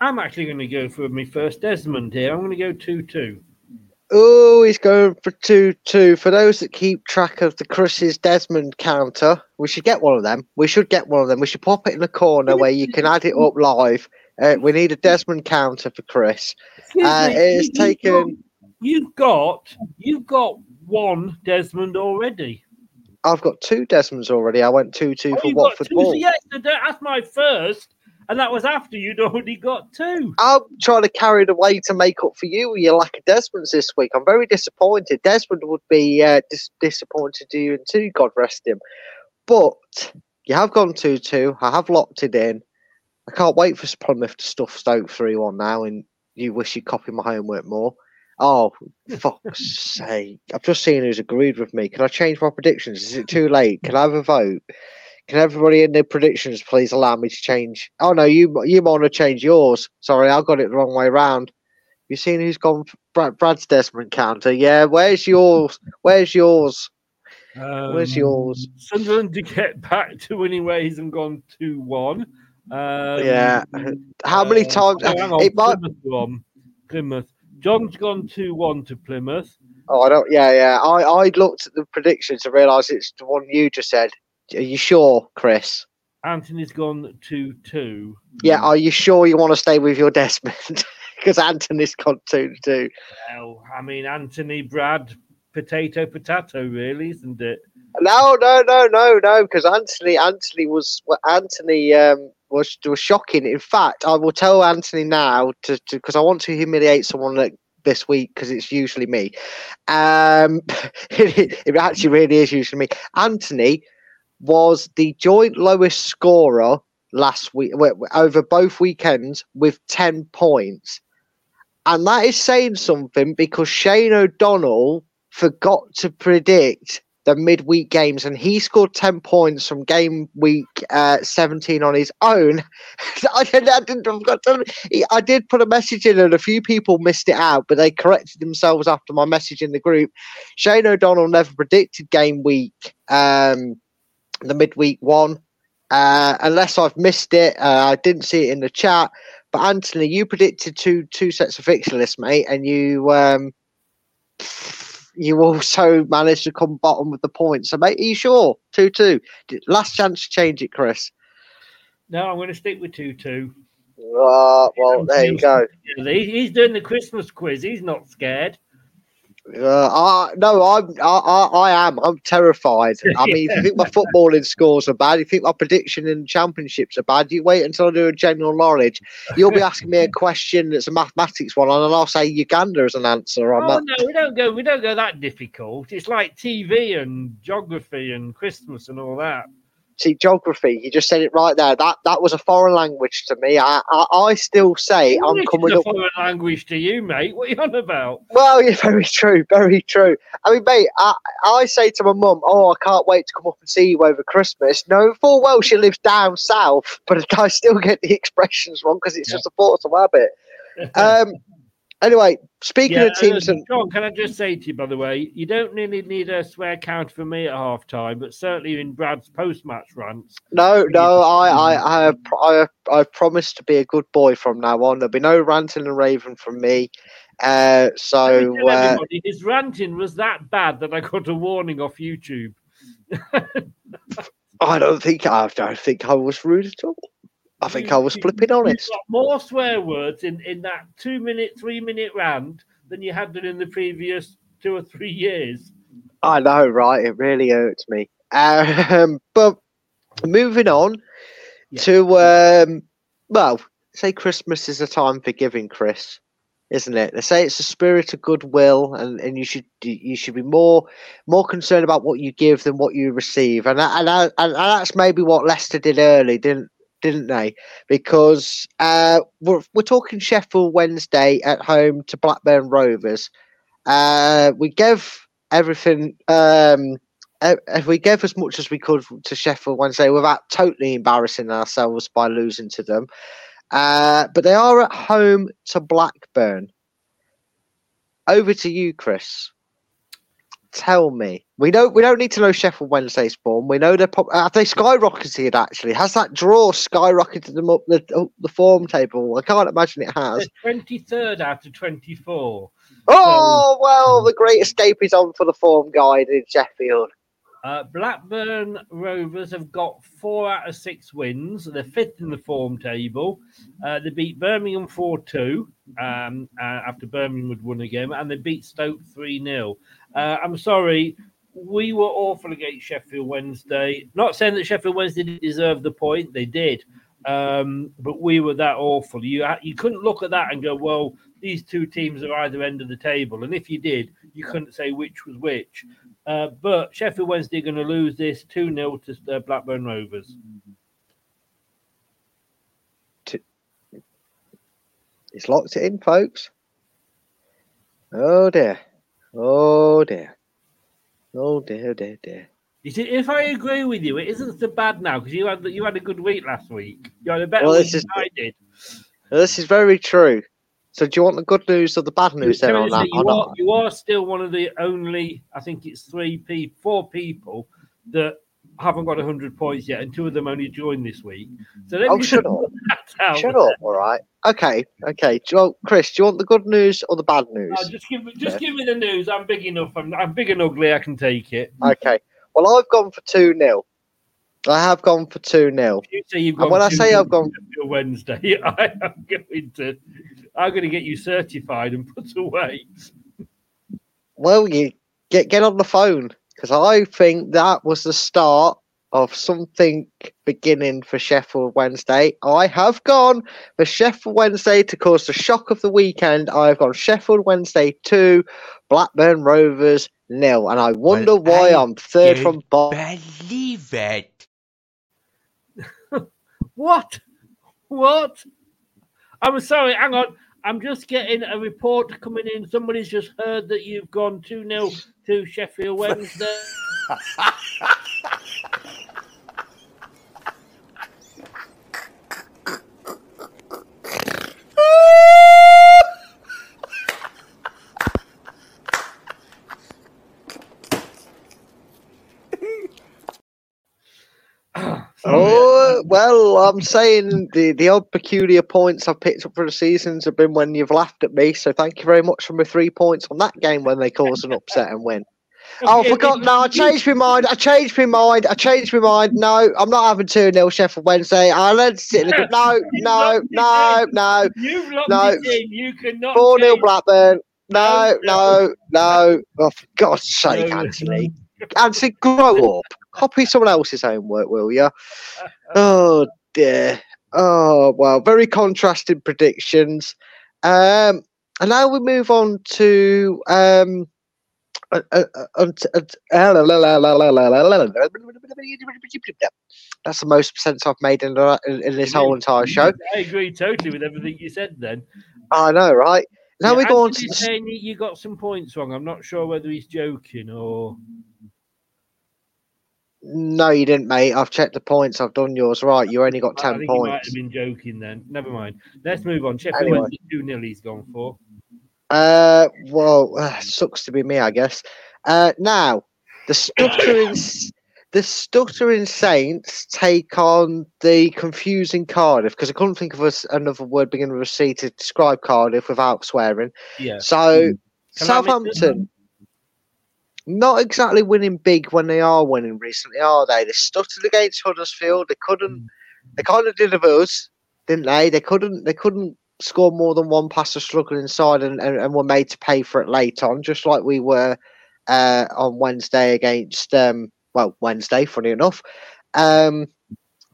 I'm actually going to go for my first Desmond here. I'm going to go 2 2. Oh, he's going for 2 2. For those that keep track of the Chris's Desmond counter, we should get one of them. We should get one of them. We should pop it in the corner where you can add it up live. Uh, we need a Desmond counter for Chris. Uh, it's taken. You've got you've got one Desmond already. I've got two Desmonds already. I went 2 2 Oh, for Watford two. Ball. Yes, that's my first, and that was after you'd already got two. I'm trying to carry the way to make up for you with your lack of Desmonds this week. I'm very disappointed. Desmond would be uh, dis- disappointed to you and too, God rest him. But you have gone 2 2. I have locked it in. I can't wait for Plymouth to stuff Stoke 3 1 now, and you wish you'd copy my homework more. Oh, (laughs) fuck's sake. I've just seen who's agreed with me. Can I change my predictions? Is it too late? Can I have a vote? Can everybody in their predictions please allow me to change? Oh no, you you want to change yours. Sorry, I got it the wrong way round. You seen who's gone Brad, Brad's Desmond counter? Yeah, where's yours? Where's yours? Where's Um, yours? Sunderland to get back to winning ways and gone 2 1. Um, Yeah. How many uh, times? oh, It might. Plymouth. Plymouth. John's gone 2 1 to Plymouth. Oh, I don't. Yeah, yeah. I I looked at the predictions and realised it's the one you just said. Are you sure, Chris? Anthony's gone 2 2. Yeah. Are you sure you want to stay with your Desmond? (laughs) Because Anthony's gone two to two. Well, I mean, Anthony, Brad, potato, potato, really, isn't it? No, no, no, no, no. Because Anthony, Anthony was well, Anthony um, was was shocking. In fact, I will tell Anthony now to because I want to humiliate someone that this week because it's usually me. Um, it, (laughs) it actually really is usually me. Anthony was the joint lowest scorer last week over both weekends with ten points, and that is saying something because Shane O'Donnell forgot to predict the midweek games, and he scored 10 points from game week uh, 17 on his own. (laughs) I, didn't, I, to- I did put a message in, and a few people missed it out, but they corrected themselves after my message in the group. Shane O'Donnell never predicted game week, um, the midweek one. Uh, unless I've missed it, uh, I didn't see it in the chat. But Anthony, you predicted two two sets of fixture lists, mate, and you um, you also (laughs) managed to come bottom with the points. So, mate, are you sure? 2 2. Last chance to change it, Chris. No, I'm going to stick with 2 2. Uh, well, there you go. He's doing the Christmas quiz. He's not scared. Uh, I, no, I'm, I, I, I am. I'm terrified. I mean, if you think my (laughs) footballing scores are bad, if you think my prediction in championships are bad, you wait until I do a general knowledge. You'll be asking me a question that's a mathematics one, and I'll say Uganda as an answer. on Oh that. no, we don't go. We don't go that difficult. It's like TV and geography and Christmas and all that. See, geography, you just said it right there. That that was a foreign language to me. I, I, I still say I'm coming a up. foreign language to you, mate. What are you on about? Well, (laughs) yeah, very true, very true. I mean, mate, I, I say to my mum, "Oh, I can't wait to come up and see you over Christmas." No, full well she lives down south, but (laughs) I still get the expressions wrong because it's just a force of habit. (laughs) Um, anyway, speaking Yeah, of teams, uh, and John, can I just say to you, by the way, you don't really need a swear count for me at half time, but certainly in Brad's post match rants. no, no, I, I, I, have, I, I promised to be a good boy from now on. There'll be no ranting and raving from me. Uh, so, uh, his ranting was that bad that I got a warning off YouTube. (laughs) I don't think I don't think I was rude at all. I think I was flipping honest. You more swear words in, in that two minute, three minute rant than you had done in the previous two or three years. I know, right? It really hurts me. Um, (laughs) but moving on to um, well, say Christmas is a time for giving, Chris, isn't it? They say it's a spirit of goodwill, and, and you should you should be more more concerned about what you give than what you receive, and that- and and that's maybe what Leicester did early, didn't didn't they? Because uh, we're we're talking Sheffield Wednesday at home to Blackburn Rovers. Uh, we gave everything. Um, e- we gave as much as we could to Sheffield Wednesday without totally embarrassing ourselves by losing to them. Uh, but they are at home to Blackburn. Over to you, Chris. Tell me. We don't. We don't need to know Sheffield Wednesday's form. We know they're. Pop- have they skyrocketed? Actually, has that draw skyrocketed them up the up the form table? I can't imagine it has. They're 23rd out of 24. Oh well, the great escape is on for the form guide in Sheffield. Uh, Blackburn Rovers have got four out of six wins. They're fifth in the form table. Uh, they beat Birmingham 4 2 um, uh, after Birmingham had won a game, and they beat Stoke 3 0. Uh, I'm sorry, we were awful against Sheffield Wednesday. Not saying that Sheffield Wednesday didn't deserve the point, they did. Um, but we were that awful. You you couldn't look at that and go, well, these two teams are either end of the table. And if you did, you couldn't say which was which. Uh, but Sheffield Wednesday are going to lose this 2 0 to uh, Blackburn Rovers. It's locked it in, folks. Oh dear. Oh dear. Oh dear, dear, dear. You see, if I agree with you, it isn't so bad now because you had you had a good week last week. You had a better Well, week this is- than I did. This is very true. So, do you want the good news or the bad news then on that? you, are, you are still one of the only, I think it's three people, four people that haven't got 100 points yet, and two of them only joined this week. So let Oh, me shut up. (laughs) Shut up. All right. Okay. Okay. Do you want, Chris, do you want the good news or the bad news? Uh, just give me, just Yeah. give me the news. I'm big enough. I'm, I'm big and ugly. I can take it. Okay. Well, I've gone for 2 0. I have gone for 2 0. You say you've And gone. when I say I've gone- for Wednesday, (laughs) I am going to, I'm going to get you certified and put away. Well, you get get on the phone because I think that was the start of something beginning for Sheffield Wednesday. I have gone for Sheffield Wednesday to cause the shock of the weekend. I've gone Sheffield Wednesday two, Blackburn Rovers nil, and I wonder why I I'm third from bottom. Believe it. (laughs) What? What? I'm sorry, hang on. I'm just getting a report coming in. Somebody's just heard that you've gone 2 0 to Sheffield (laughs) Wednesday. Oh well, I'm saying the the odd peculiar points I've picked up for the seasons have been when you've laughed at me. So thank you very much for my three points on that game when they caused an upset and win. (laughs) Oh, I forgot. No, I changed my mind. I changed my mind. I changed my mind. No, I'm not having 2 0 Sheffield Wednesday. I let sit in the. No, (laughs) no, no, no. You've locked No. it in. You cannot. 4 0 Blackburn. No, no, no. Oh, for God's sake, Anthony. Anthony, grow up copy someone else's homework, will you? (laughs) Oh dear. Oh well, very contrasting predictions. Um, and now we move on to um, that's the most sense I've made in, the, in, in this whole entire show. I agree totally with everything you said. Then I know, right? Now yeah, we go on to Tony, you got some points wrong. I'm not sure whether he's joking or no, you didn't, mate. I've checked the points. I've done yours right. You only got I ten he might have been joking then. Never mind. Let's move on. Sheffield Anyway. Wednesday 2 0 he's gone for. Uh, well, uh, sucks to be me, I guess. Uh, now the stuttering, (coughs) the stuttering Saints take on the confusing Cardiff because I couldn't think of a another word beginning with a C to describe Cardiff without swearing. Yeah. So Can I Southampton, not exactly winning big when they are winning recently, are they? They stuttered against Huddersfield. They couldn't. They kind of did of us, didn't they? They couldn't. They couldn't score more than one pass to struggle inside, and, and, and were made to pay for it late on, just like we were uh, on Wednesday against. Um, well, Wednesday, funny enough. Um,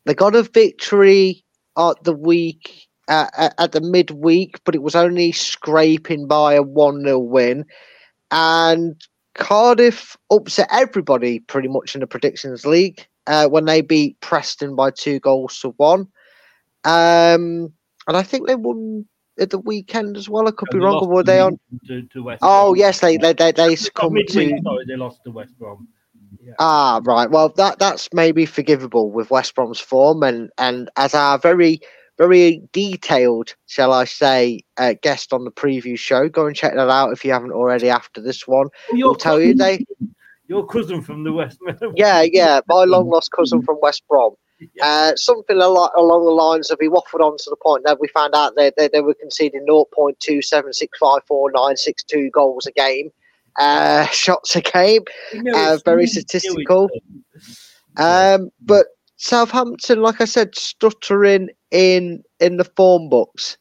they got a victory at the week uh, at, at the midweek, but it was only scraping by a 1 0 win. And Cardiff upset everybody pretty much in the predictions league uh, when they beat Preston by two goals to one. Um, and I think they won at the weekend as well? I could And be wrong. Or were they on? to, to West Oh yes, they they they, they succumbed to. sorry, they lost to West Brom. Ah, right. Well, that that's maybe forgivable with West Brom's form, and and as our very very detailed, shall I say, uh, guest on the preview show. Go and check that out if you haven't already. After this one, Your we'll tell you cousin- they. Your cousin from the West. Yeah, yeah, my (laughs) long lost cousin from West Brom. Uh, something a lot along the lines of he waffled on to the point that we found out that they, they were conceding 0.2765496 goals a game, uh, (laughs) shots a game. You know, Uh, very statistical. Um, but Southampton, like I said, stuttering in in the form books.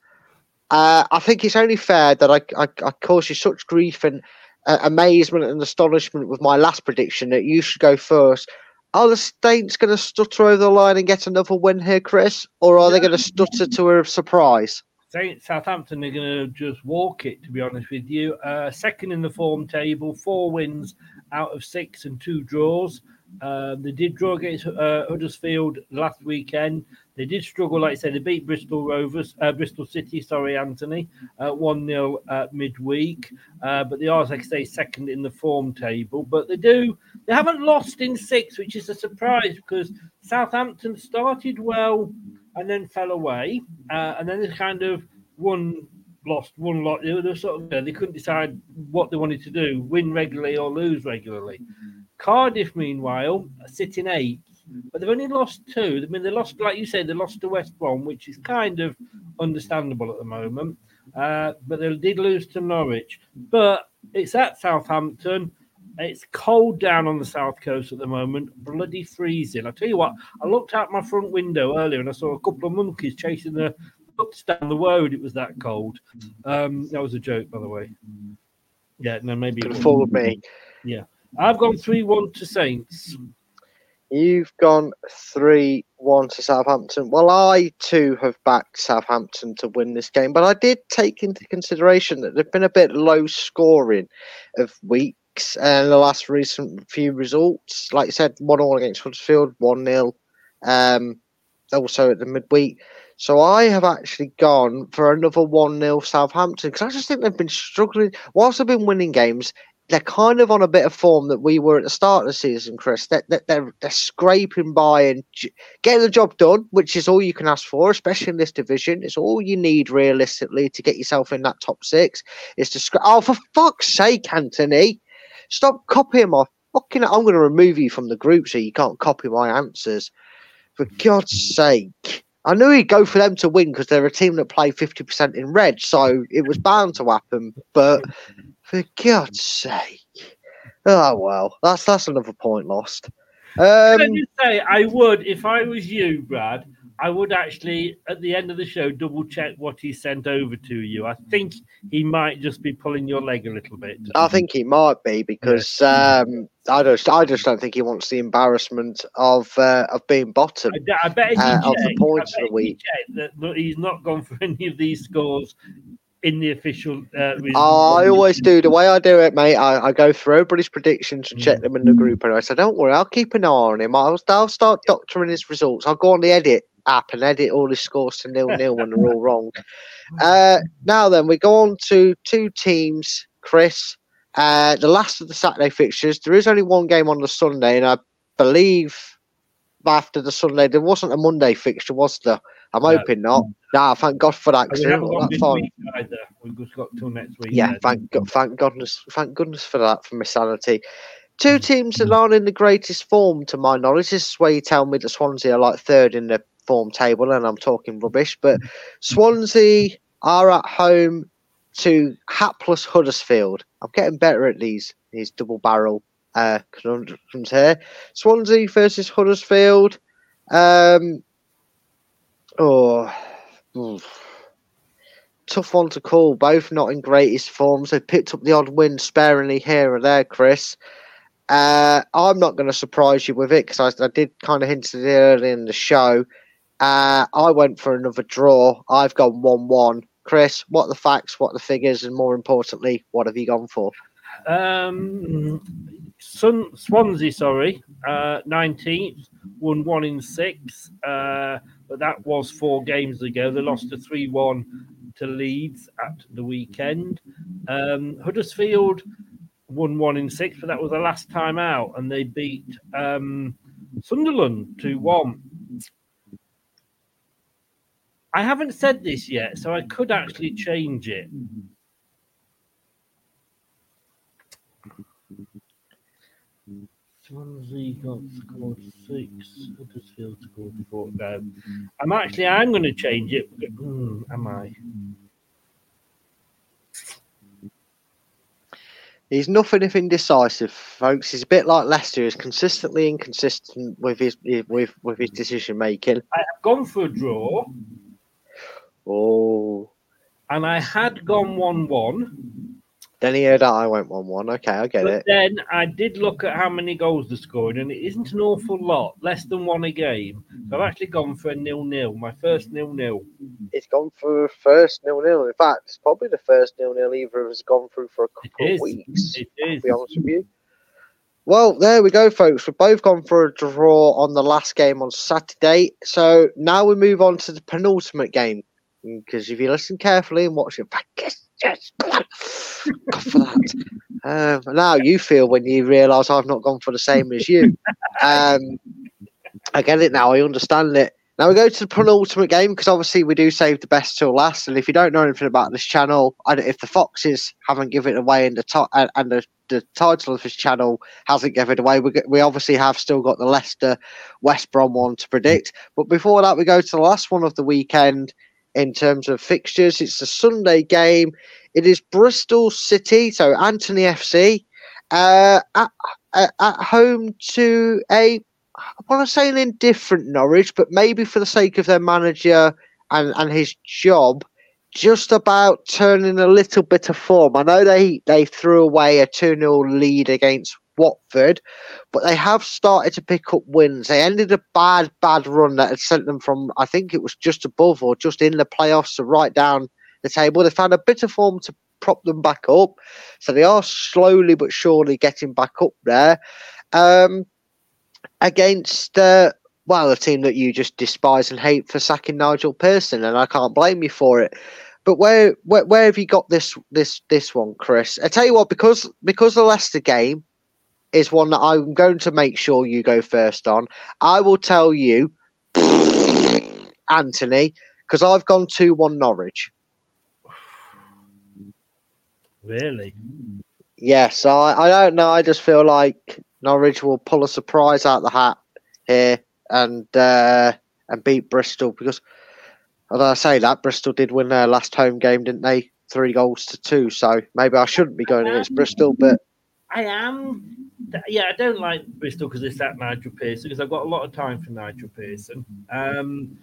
Uh, I think it's only fair that I, I, I cause you such grief and uh, amazement and astonishment with my last prediction that you should go first. Are the Saints going to stutter over the line and get another win here, Chris, or are they going to stutter to a surprise? Saint Southampton are going to just walk it, to be honest with you. Uh, second in the form table, four wins out of six and two draws. Uh, they did draw against uh, Huddersfield last weekend. They did struggle, like I said, they beat Bristol Rovers, uh, Bristol City, sorry, Anthony, uh, 1 0 uh, midweek. Uh, but they are, like I say, second in the form table. But they do, they haven't lost in six, which is a surprise because Southampton started well and then fell away. Uh, and then they kind of won, lost, won, lot. They were sort of, they couldn't decide what they wanted to do win regularly or lose regularly. Cardiff, meanwhile, sitting eighth, but they've only lost two. I mean, they lost, like you said, they lost to West Brom, which is kind of understandable at the moment. Uh, but they did lose to Norwich. But it's at Southampton. It's cold down on the south coast at the moment, bloody freezing. I tell you what, I looked out my front window earlier and I saw a couple of monkeys chasing the ducks down the road. It was that cold. Um, that was a joke, by the way. Yeah, no, maybe. Could have fooled me. Yeah, I've gone three-one to Saints. You've gone 3 1 to Southampton. Well, I too have backed Southampton to win this game, but I did take into consideration that they've been a bit low scoring of weeks and the last recent few results. Like you said, 1 all against Huddersfield, 1 0, um, also at the midweek. So I have actually gone for another 1 0 Southampton because I just think they've been struggling. Whilst they've been winning games, they're kind of on a bit of form that we were at the start of the season, Chris. That they're, they're, they're scraping by and getting the job done, which is all you can ask for, especially in this division. It's all you need realistically to get yourself in that top six. Is to scrap. Oh, for fuck's sake, Anthony, stop copying my fucking. I'm going to remove you from the group so you can't copy my answers. For God's sake. I knew he'd go for them to win because they're a team that play 50% in red, so it was bound to happen. But for God's sake. Oh well, that's that's another point lost. Can I Um, just say, I would, if I was you, Brad, I would actually, at the end of the show, double check what he sent over to you. I think he might just be pulling your leg a little bit. I think he might be because um, I just I just don't think he wants the embarrassment of uh, of being bottom. I, I bet he uh, of the points of the week. that, he's not gone for (laughs) any of these scores in the official. Uh, results. I always do. The way I do it, mate, I, I go through everybody's predictions and check them in the group. And I say, don't worry, I'll keep an eye on him. I'll, I'll start doctoring his results. I'll go on the edit app and edit all his scores to nil nil when they're all (laughs) wrong. Uh, now then, we go on to two teams, Chris. Uh, the last of the Saturday fixtures. There is only one game on the Sunday, and I believe after the Sunday there wasn't a Monday fixture, was there? I'm No. hoping not. Nah, thank God for that. We haven't not that far. either. We've just got till next week. Yeah, thank God, thank goodness, thank goodness for that, for my sanity. Two teams that aren't in the greatest form, to my knowledge. This is where you tell me that Swansea are like third in the form table, and I'm talking rubbish. But Swansea are at home to hapless Huddersfield. I'm getting better at these these double barrel uh, conundrums here. Swansea versus Huddersfield. Um, oh, oof tough one to call. Both not in greatest forms. They picked up the odd win sparingly here or there, Chris. Uh, I'm not going to surprise you with it because I, I did kind of hint at it early in the show. Uh, I went for another draw. I've gone 1 1. Chris, what the facts, what the figures, and more importantly, what have you gone for? Um, Sun, Swansea, sorry, uh, 19th, won one in six, uh, but that was four games ago. They lost to 3 1 to Leeds at the weekend. Um, Huddersfield won one in six, but that was the last time out, and they beat um, Sunderland 2 1. I haven't said this yet, so I could actually change it. Swansea got scored six. Huddersfield scored four. No, I'm actually I'm going to change it. Hmm, am I? He's nothing if indecisive, folks. He's a bit like Leicester. He's consistently inconsistent with his with with his decision making. I have gone for a draw, Oh, and I had gone one-one. then he heard I went one one. Okay, I get But it. then I did look at how many goals they scored, and it isn't an awful lot, less than one a game. So I've actually gone for a nil-nil, my first nil-nil. It's gone for first nil nil. In fact, it's probably the first nil nil either of us has gone through for a couple of weeks. It To be honest with you. Well, there we go, folks. We've both gone for a draw on the last game on Saturday. So now we move on to the penultimate game. Because if you listen carefully and watch it yes, yes, come on, go for that. Um, now you feel when you realise I've not gone for the same as you. Um, I get it now. I understand it. Now we go to the penultimate game because obviously we do save the best till last. And if you don't know anything about this channel, and if the Foxes haven't given it away in the top and, and the, the title of this channel hasn't given it away, we, we obviously have still got the Leicester West Brom one to predict. But before that, we go to the last one of the weekend in terms of fixtures. It's a Sunday game. It is Bristol City, so Anthony FC, uh, at, at, home to a I want to say an indifferent Norwich, but maybe for the sake of their manager and, and his job, just about turning a little bit of form. I know they, they threw away a 2 0 lead against Watford, but they have started to pick up wins. They ended a bad, bad run that had sent them from, I think it was just above or just in the playoffs to right down the table. They found a bit of form to prop them back up. So they are slowly but surely getting back up there. Um, against uh, well, a team that you just despise and hate for sacking Nigel Pearson, and I can't blame you for it. But where, where where have you got this this this one, Chris? I tell you what, because because the Leicester game is one that I'm going to make sure you go first on. I will tell you, Anthony, because I've gone two one Norwich. Really? Yes, I, I don't know. I just feel like Norwich will pull a surprise out the hat here and uh, and beat Bristol because, although I say that, Bristol did win their last home game, didn't they? Three goals to two. So maybe I shouldn't be going against Bristol, but I am. Yeah, I don't like Bristol because it's that Nigel Pearson because I've got a lot of time for Nigel Pearson. Um,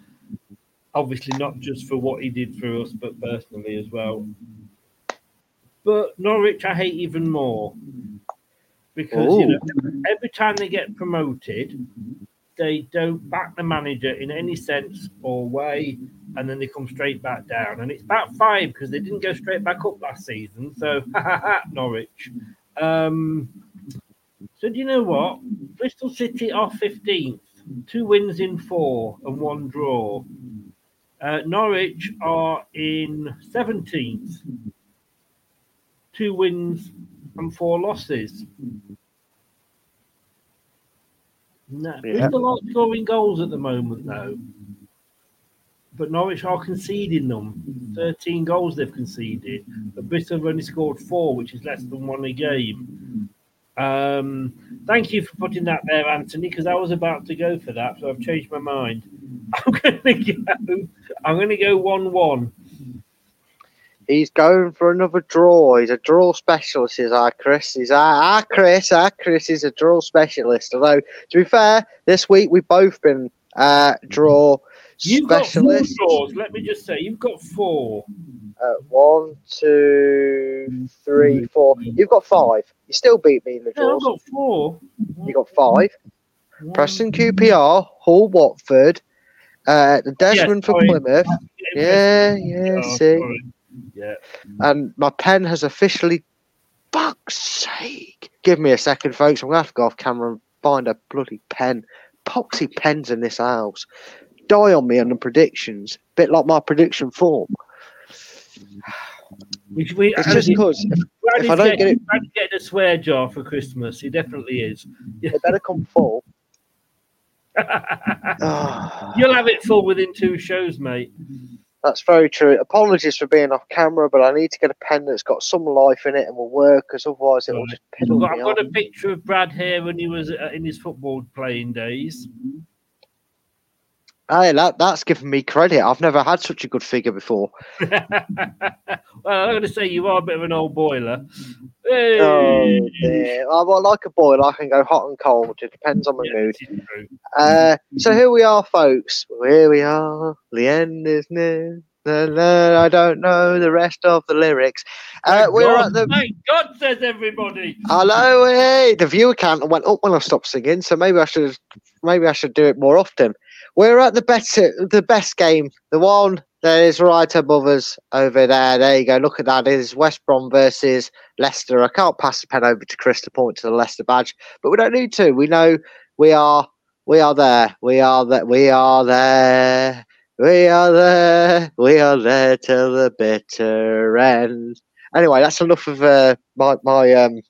obviously, not just for what he did for us, but personally as well. But Norwich, I hate even more because you know, every time they get promoted, they don't back the manager in any sense or way, and then they come straight back down. And it's back five because they didn't go straight back up last season. So, (laughs) Norwich. Um, so do you know what? Bristol City are 15th, two wins in four and one draw. Uh, Norwich are in 17th, two wins and four losses. No, Yeah. Bristol aren't scoring goals at the moment, though. But Norwich are conceding them. 13 goals they've conceded. But Bristol have only scored four, which is less than one a game. Um, thank you for putting that there, Anthony, because I was about to go for that, so I've changed my mind. (laughs) I'm going to go. I'm to go one-one. he's going for another draw. He's a draw specialist, is our Chris. He's our, our Chris. Our Chris is a draw specialist. Although, to be fair, this week we've both been uh, draw You've got four specialists. Let me just say, you've got four. Uh, one, two, three, four. You've got five. You still beat me in the No, I've got four. You got five. Preston QPR, Hull Watford, uh, the Desmond for sorry. Plymouth. Yeah, yeah, Oh, see. sorry. Yeah. And my pen has officially. Fuck's sake. Give me a second, folks. I'm to have to go off camera and find a bloody pen. Poxy pens in this house. Die on me on the predictions. Bit like my prediction form. We, we, It's just because if, if I don't getting, get it, Brad's getting a swear jar for Christmas. He definitely is. they better come full. (laughs) Ah, You'll have it full within two shows, mate. that's very true. Apologies for being off camera, but I need to get a pen that's got some life in it and will work, because otherwise it will just I've got, me I've got a picture of Brad here when he was uh, in his football playing days. Hey, that, that's given me credit. I've never had such a good figure before. (laughs) well, I'm going to say you are a bit of an old boiler. Hey! Oh, dear. I, well, like a boil, I can go hot and cold. It depends on my Yeah, mood. this is true. Uh, so here we are, folks. Here we are. The end is near. I don't know the rest of the lyrics. Uh, we're God, at the. Thank God, says everybody. Hello, hey. The viewer count went up when I stopped singing, so maybe I should, maybe I should do it more often. We're at the better, the best game, the one that is right above us over there. There you go. Look at that. It is West Brom versus Leicester. I can't pass the pen over to Chris to point to the Leicester badge, but we don't need to. We know we are, we are there. We are there. We are there. We are there. We are there till the bitter end. Anyway, that's enough of uh, my my um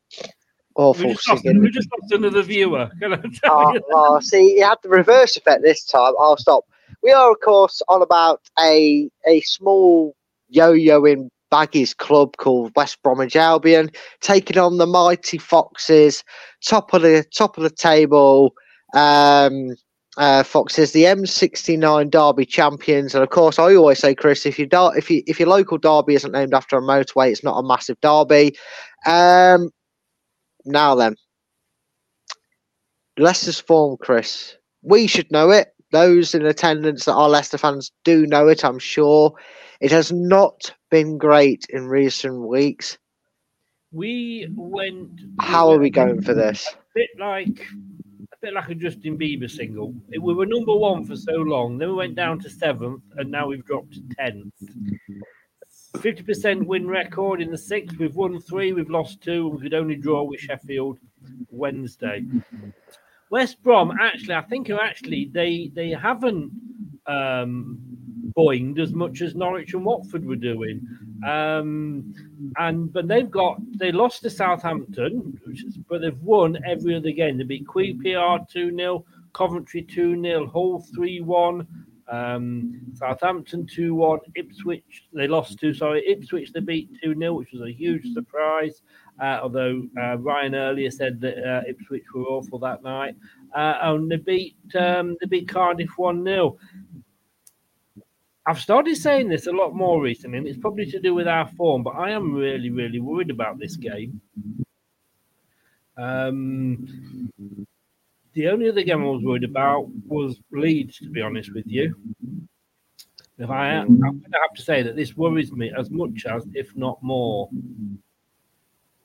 We awful just, lost, we just lost another viewer. (laughs) Can I tell Oh, you? oh, see, it had the reverse effect this time. I'll stop. We are, of course, on about a a small yo-yoing baggies club called West Bromwich Albion, taking on the mighty Foxes, top of the top of the table. Um, uh, Foxes, the M69 Derby champions, and of course, I always say, Chris, if you if you if your local derby isn't named after a motorway, it's not a massive derby. Um, now then, Leicester's form, Chris. We should know it. Those in attendance that are Leicester fans do know it, I'm sure. It has not been great in recent weeks. We went. How are we going for this? A bit like a bit like a Justin Bieber single. We were number one for so long, then we went down to seventh, and now we've dropped to tenth. Fifty percent win record in the sixth. We've won three, we've lost two, and we could only draw with Sheffield Wednesday. West Brom, actually, I think are actually they they haven't um, boinged as much as Norwich and Watford were doing. Um, and but they've got they lost to Southampton, is, but they've won every other game. They beat QPR 2 0, Coventry 2 0, Hull 3 1, um, Southampton 2 1, Ipswich they lost to, sorry, Ipswich they beat 2 0, which was a huge surprise. Uh, although uh, Ryan earlier said that uh, Ipswich were awful that night. Uh, and they beat um, they beat Cardiff 1 0. I've started saying this a lot more recently, and it's probably to do with our form, but I am really, really worried about this game. Um, the only other game I was worried about was Leeds, to be honest with you. If I am, I'm going to have to say that this worries me as much as, if not more.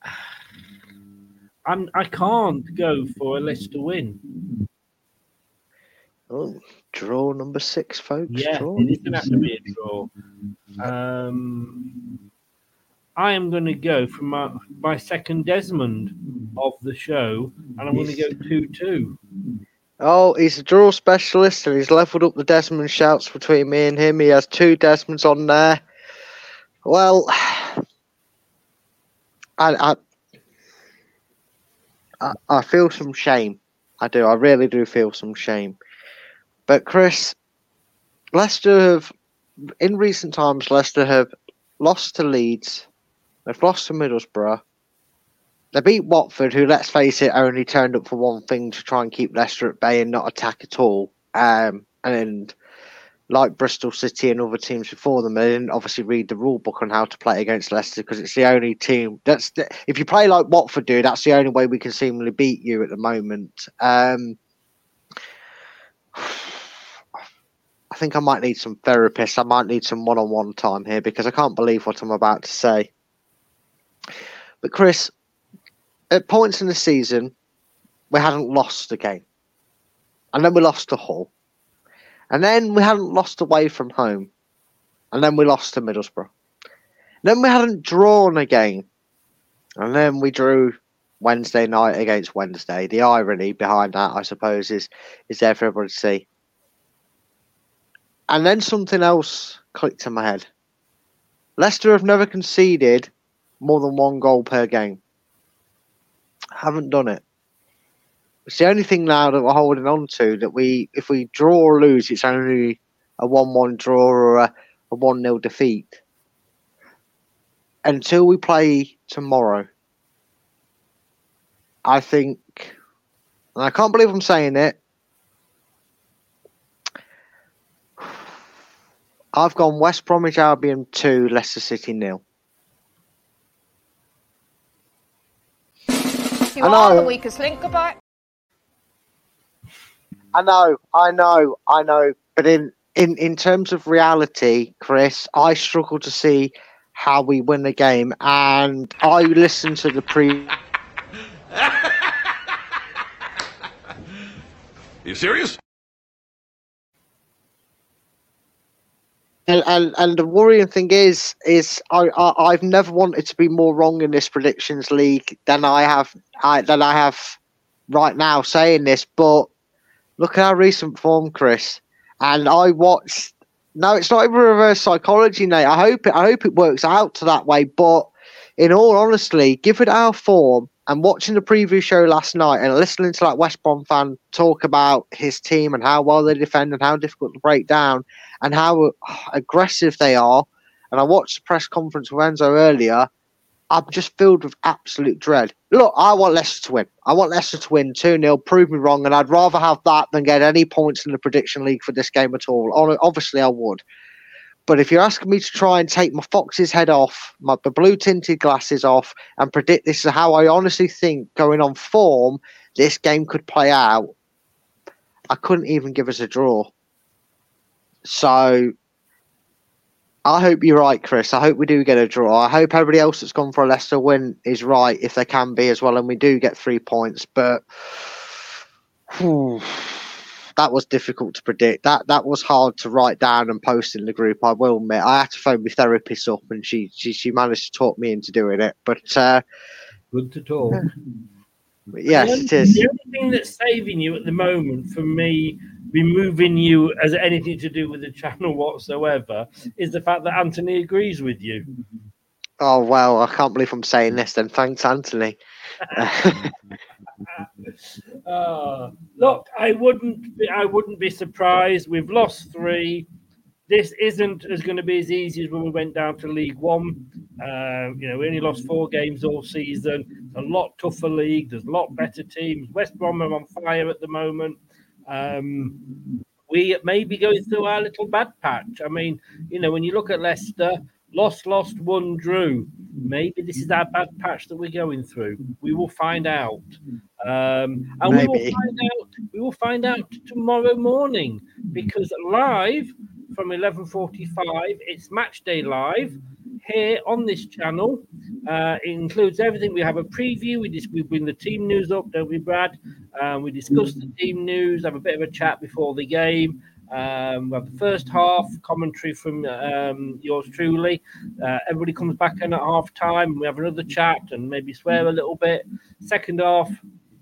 (sighs) I'm, I can't go for a Leicester win. Oh, draw number six, folks. Yeah, draw it is going to have to be a draw. Um, I am going to go for my, my second Desmond of the show, and I'm going to go 2 2. Oh, he's a draw specialist and he's leveled up the Desmond shouts between me and him. He has two Desmonds on there. Well, (sighs) I, I, I, I feel some shame. I do. I really do feel some shame. But Chris, Leicester have, in recent times, Leicester have lost to Leeds. They've lost to Middlesbrough. They beat Watford, who, let's face it, only turned up for one thing to try and keep Leicester at bay and not attack at all. Um, and like Bristol City and other teams before them, they didn't obviously read the rule book on how to play against Leicester because it's the only team that's the, if you play like Watford do, that's the only way we can seemingly beat you at the moment. Um, (sighs) I think I might need some therapists. I might need some one-on-one time here because I can't believe what I'm about to say. But Chris, at points in the season, we hadn't lost a game. And then we lost to Hull. And then we hadn't lost away from home. And then we lost to Middlesbrough. And Then we hadn't drawn a game. And then we drew Wednesday night against Wednesday. The irony behind that, I suppose, is, is there for everyone to see. And then something else clicked in my head. Leicester have never conceded more than one goal per game. Haven't done it. It's the only thing now that we're holding on to that we, if we draw or lose, it's only a one-one draw or a, a one-nil defeat. Until we play tomorrow, I think, and I can't believe I'm saying it. I've gone West Bromwich Albion two, Leicester City nil. You I are know. the weakest link. Goodbye. I know, I know, I know. But in, in, in terms of reality, Chris, I struggle to see how we win the game. And I listened to the pre. (laughs) You serious? And, and and the worrying thing is is I, I I've never wanted to be more wrong in this predictions league than I have I than I have right now saying this. But look at our recent form, Chris. And I watched. No, it's not even reverse psychology, Nate. I hope it. I hope it works out to that way. But in all honesty, given our form and watching the preview show last night and listening to that West Brom fan talk about his team and how well they defend and how difficult to break down and how uh, aggressive they are, and I watched the press conference with Enzo earlier, I'm just filled with absolute dread. Look, I want Leicester to win. I want Leicester to win 2 0, prove me wrong, and I'd rather have that than get any points in the prediction league for this game at all. Obviously, I would. But if you're asking me to try and take my fox's head off, my the blue tinted glasses off, and predict this is how I honestly think going on form, this game could play out, I couldn't even give us a draw. So I hope you're right, Chris. I hope we do get a draw. I hope everybody else that's gone for a Leicester win is right if they can be as well, and we do get three points. But (sighs) whew, that was difficult to predict. That that was hard to write down and post in the group. I will admit. I had to phone my therapist up, and she she, she managed to talk me into doing it. But uh, Good to talk. yes, the it only, is. The only thing that's saving you at the moment from me removing you as anything to do with the channel whatsoever is the fact that Anthony agrees with you. Oh well, I can't believe I'm saying this. Then thanks, Anthony. Uh, (laughs) look, I wouldn't be, I wouldn't be surprised. We've lost three. This isn't as going to be as easy as when we went down to League One. Uh, you know, we only lost four games all season. It's a lot tougher league. There's a lot better teams. West Brom are on fire at the moment. Um, we may be going through our little bad patch. I mean, you know, when you look at Leicester, lost, lost, one, drew. Maybe this is our bad patch that we're going through. We will find out, um, and we will find out. We will find out tomorrow morning because live from eleven forty-five, it's Match Day Live here on this channel. Uh, it includes everything. We have a preview. We just we bring the team news up, don't we, Brad? Um, we discuss the team news, have a bit of a chat before the game. Um, we have the first half commentary from um, yours truly. Uh, everybody comes back in at half time. We have another chat and maybe swear a little bit. Second half,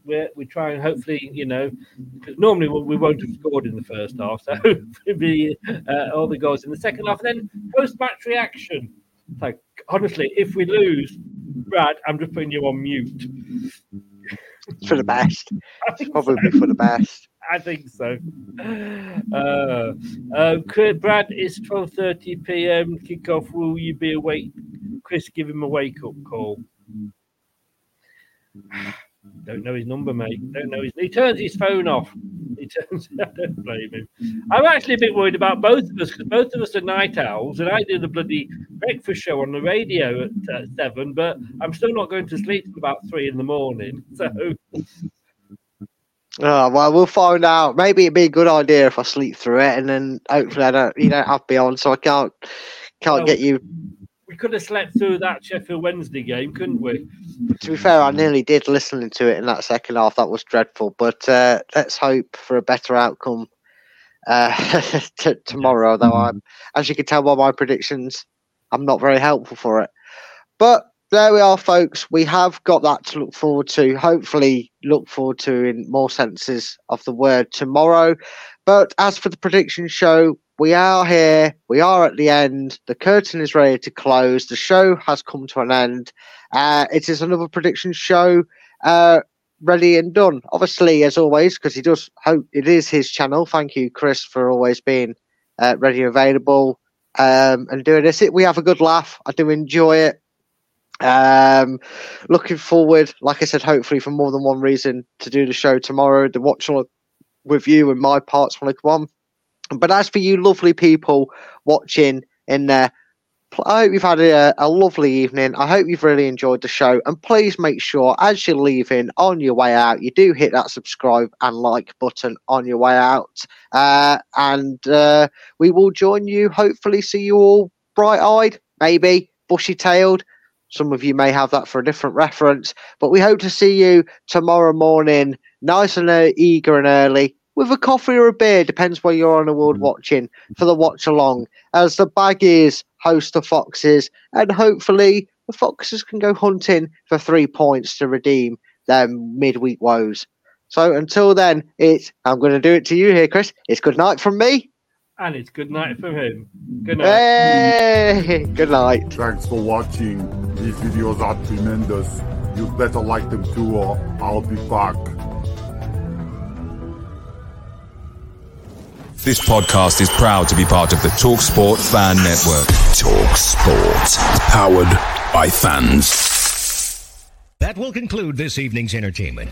we we try and hopefully, you know, because normally we won't have scored in the first half, so (laughs) maybe uh, all the goals in the second half. And then post match reaction. Like honestly, if we lose, Brad, I'm just putting you on mute. For the best. Probably for the best. I think so. Uh, uh, Chris- Brad, it's twelve thirty p.m. Kickoff. Will you be awake? Chris, give him a wake up call. Don't know his number, mate. Don't know his. He turns his phone off. He turns. (laughs) I don't blame him. I'm actually a bit worried about both of us because both of us are night owls, and I do the bloody breakfast show on the radio at uh, seven. But I'm still not going to sleep till about three in the morning. (laughs) So Oh, well, we'll find out. Maybe it'd be a good idea if I sleep through it, and then hopefully I don't, you don't have me on, so I can't can't Well- get you. we could have slept through that Sheffield Wednesday game, couldn't we? To be fair, I nearly did listening to it in that second half. That was dreadful, but uh, let's hope for a better outcome uh, (laughs) t- tomorrow. Though I'm, as you can tell by my predictions, I'm not very helpful for it. But there we are, folks. We have got that to look forward to. Hopefully, look forward to in more senses of the word tomorrow. But as for the prediction show, we are here. We are at the end. The curtain is ready to close. The show has come to an end. Uh, it is another prediction show. Uh, ready and done. Obviously, as always, because he does hope it is his channel. Thank you, Chris, for always being uh, ready available um, and doing this. We have a good laugh. I do enjoy it. Um, looking forward, like I said, hopefully for more than one reason to do the show tomorrow. The watch all with you and my parts want to come on. But as for you lovely people watching in there, I hope you've had a, a, lovely evening. I hope you've really enjoyed the show. And please make sure, as you're leaving on your way out, you do hit that subscribe and like button on your way out. Uh, and uh, we will join you, hopefully, see you all bright eyed, maybe bushy tailed. Some of you may have that for a different reference. But we hope to see you tomorrow morning, nice and uh, eager and early with a coffee or a beer, depends where you're on the world mm. watching, for the watch along, as the Baggies host the Foxes, and hopefully the Foxes can go hunting for three points to redeem their midweek woes. So until then, it's I'm going to do it to you here, Chris. It's good night from me. And it's good night from him. Good night. Hey, good night. Thanks for watching. These videos are tremendous. You better like them too, or I'll be back. This podcast is proud to be part of the TalkSport Fan Network. TalkSport, powered by fans. That will conclude this evening's entertainment.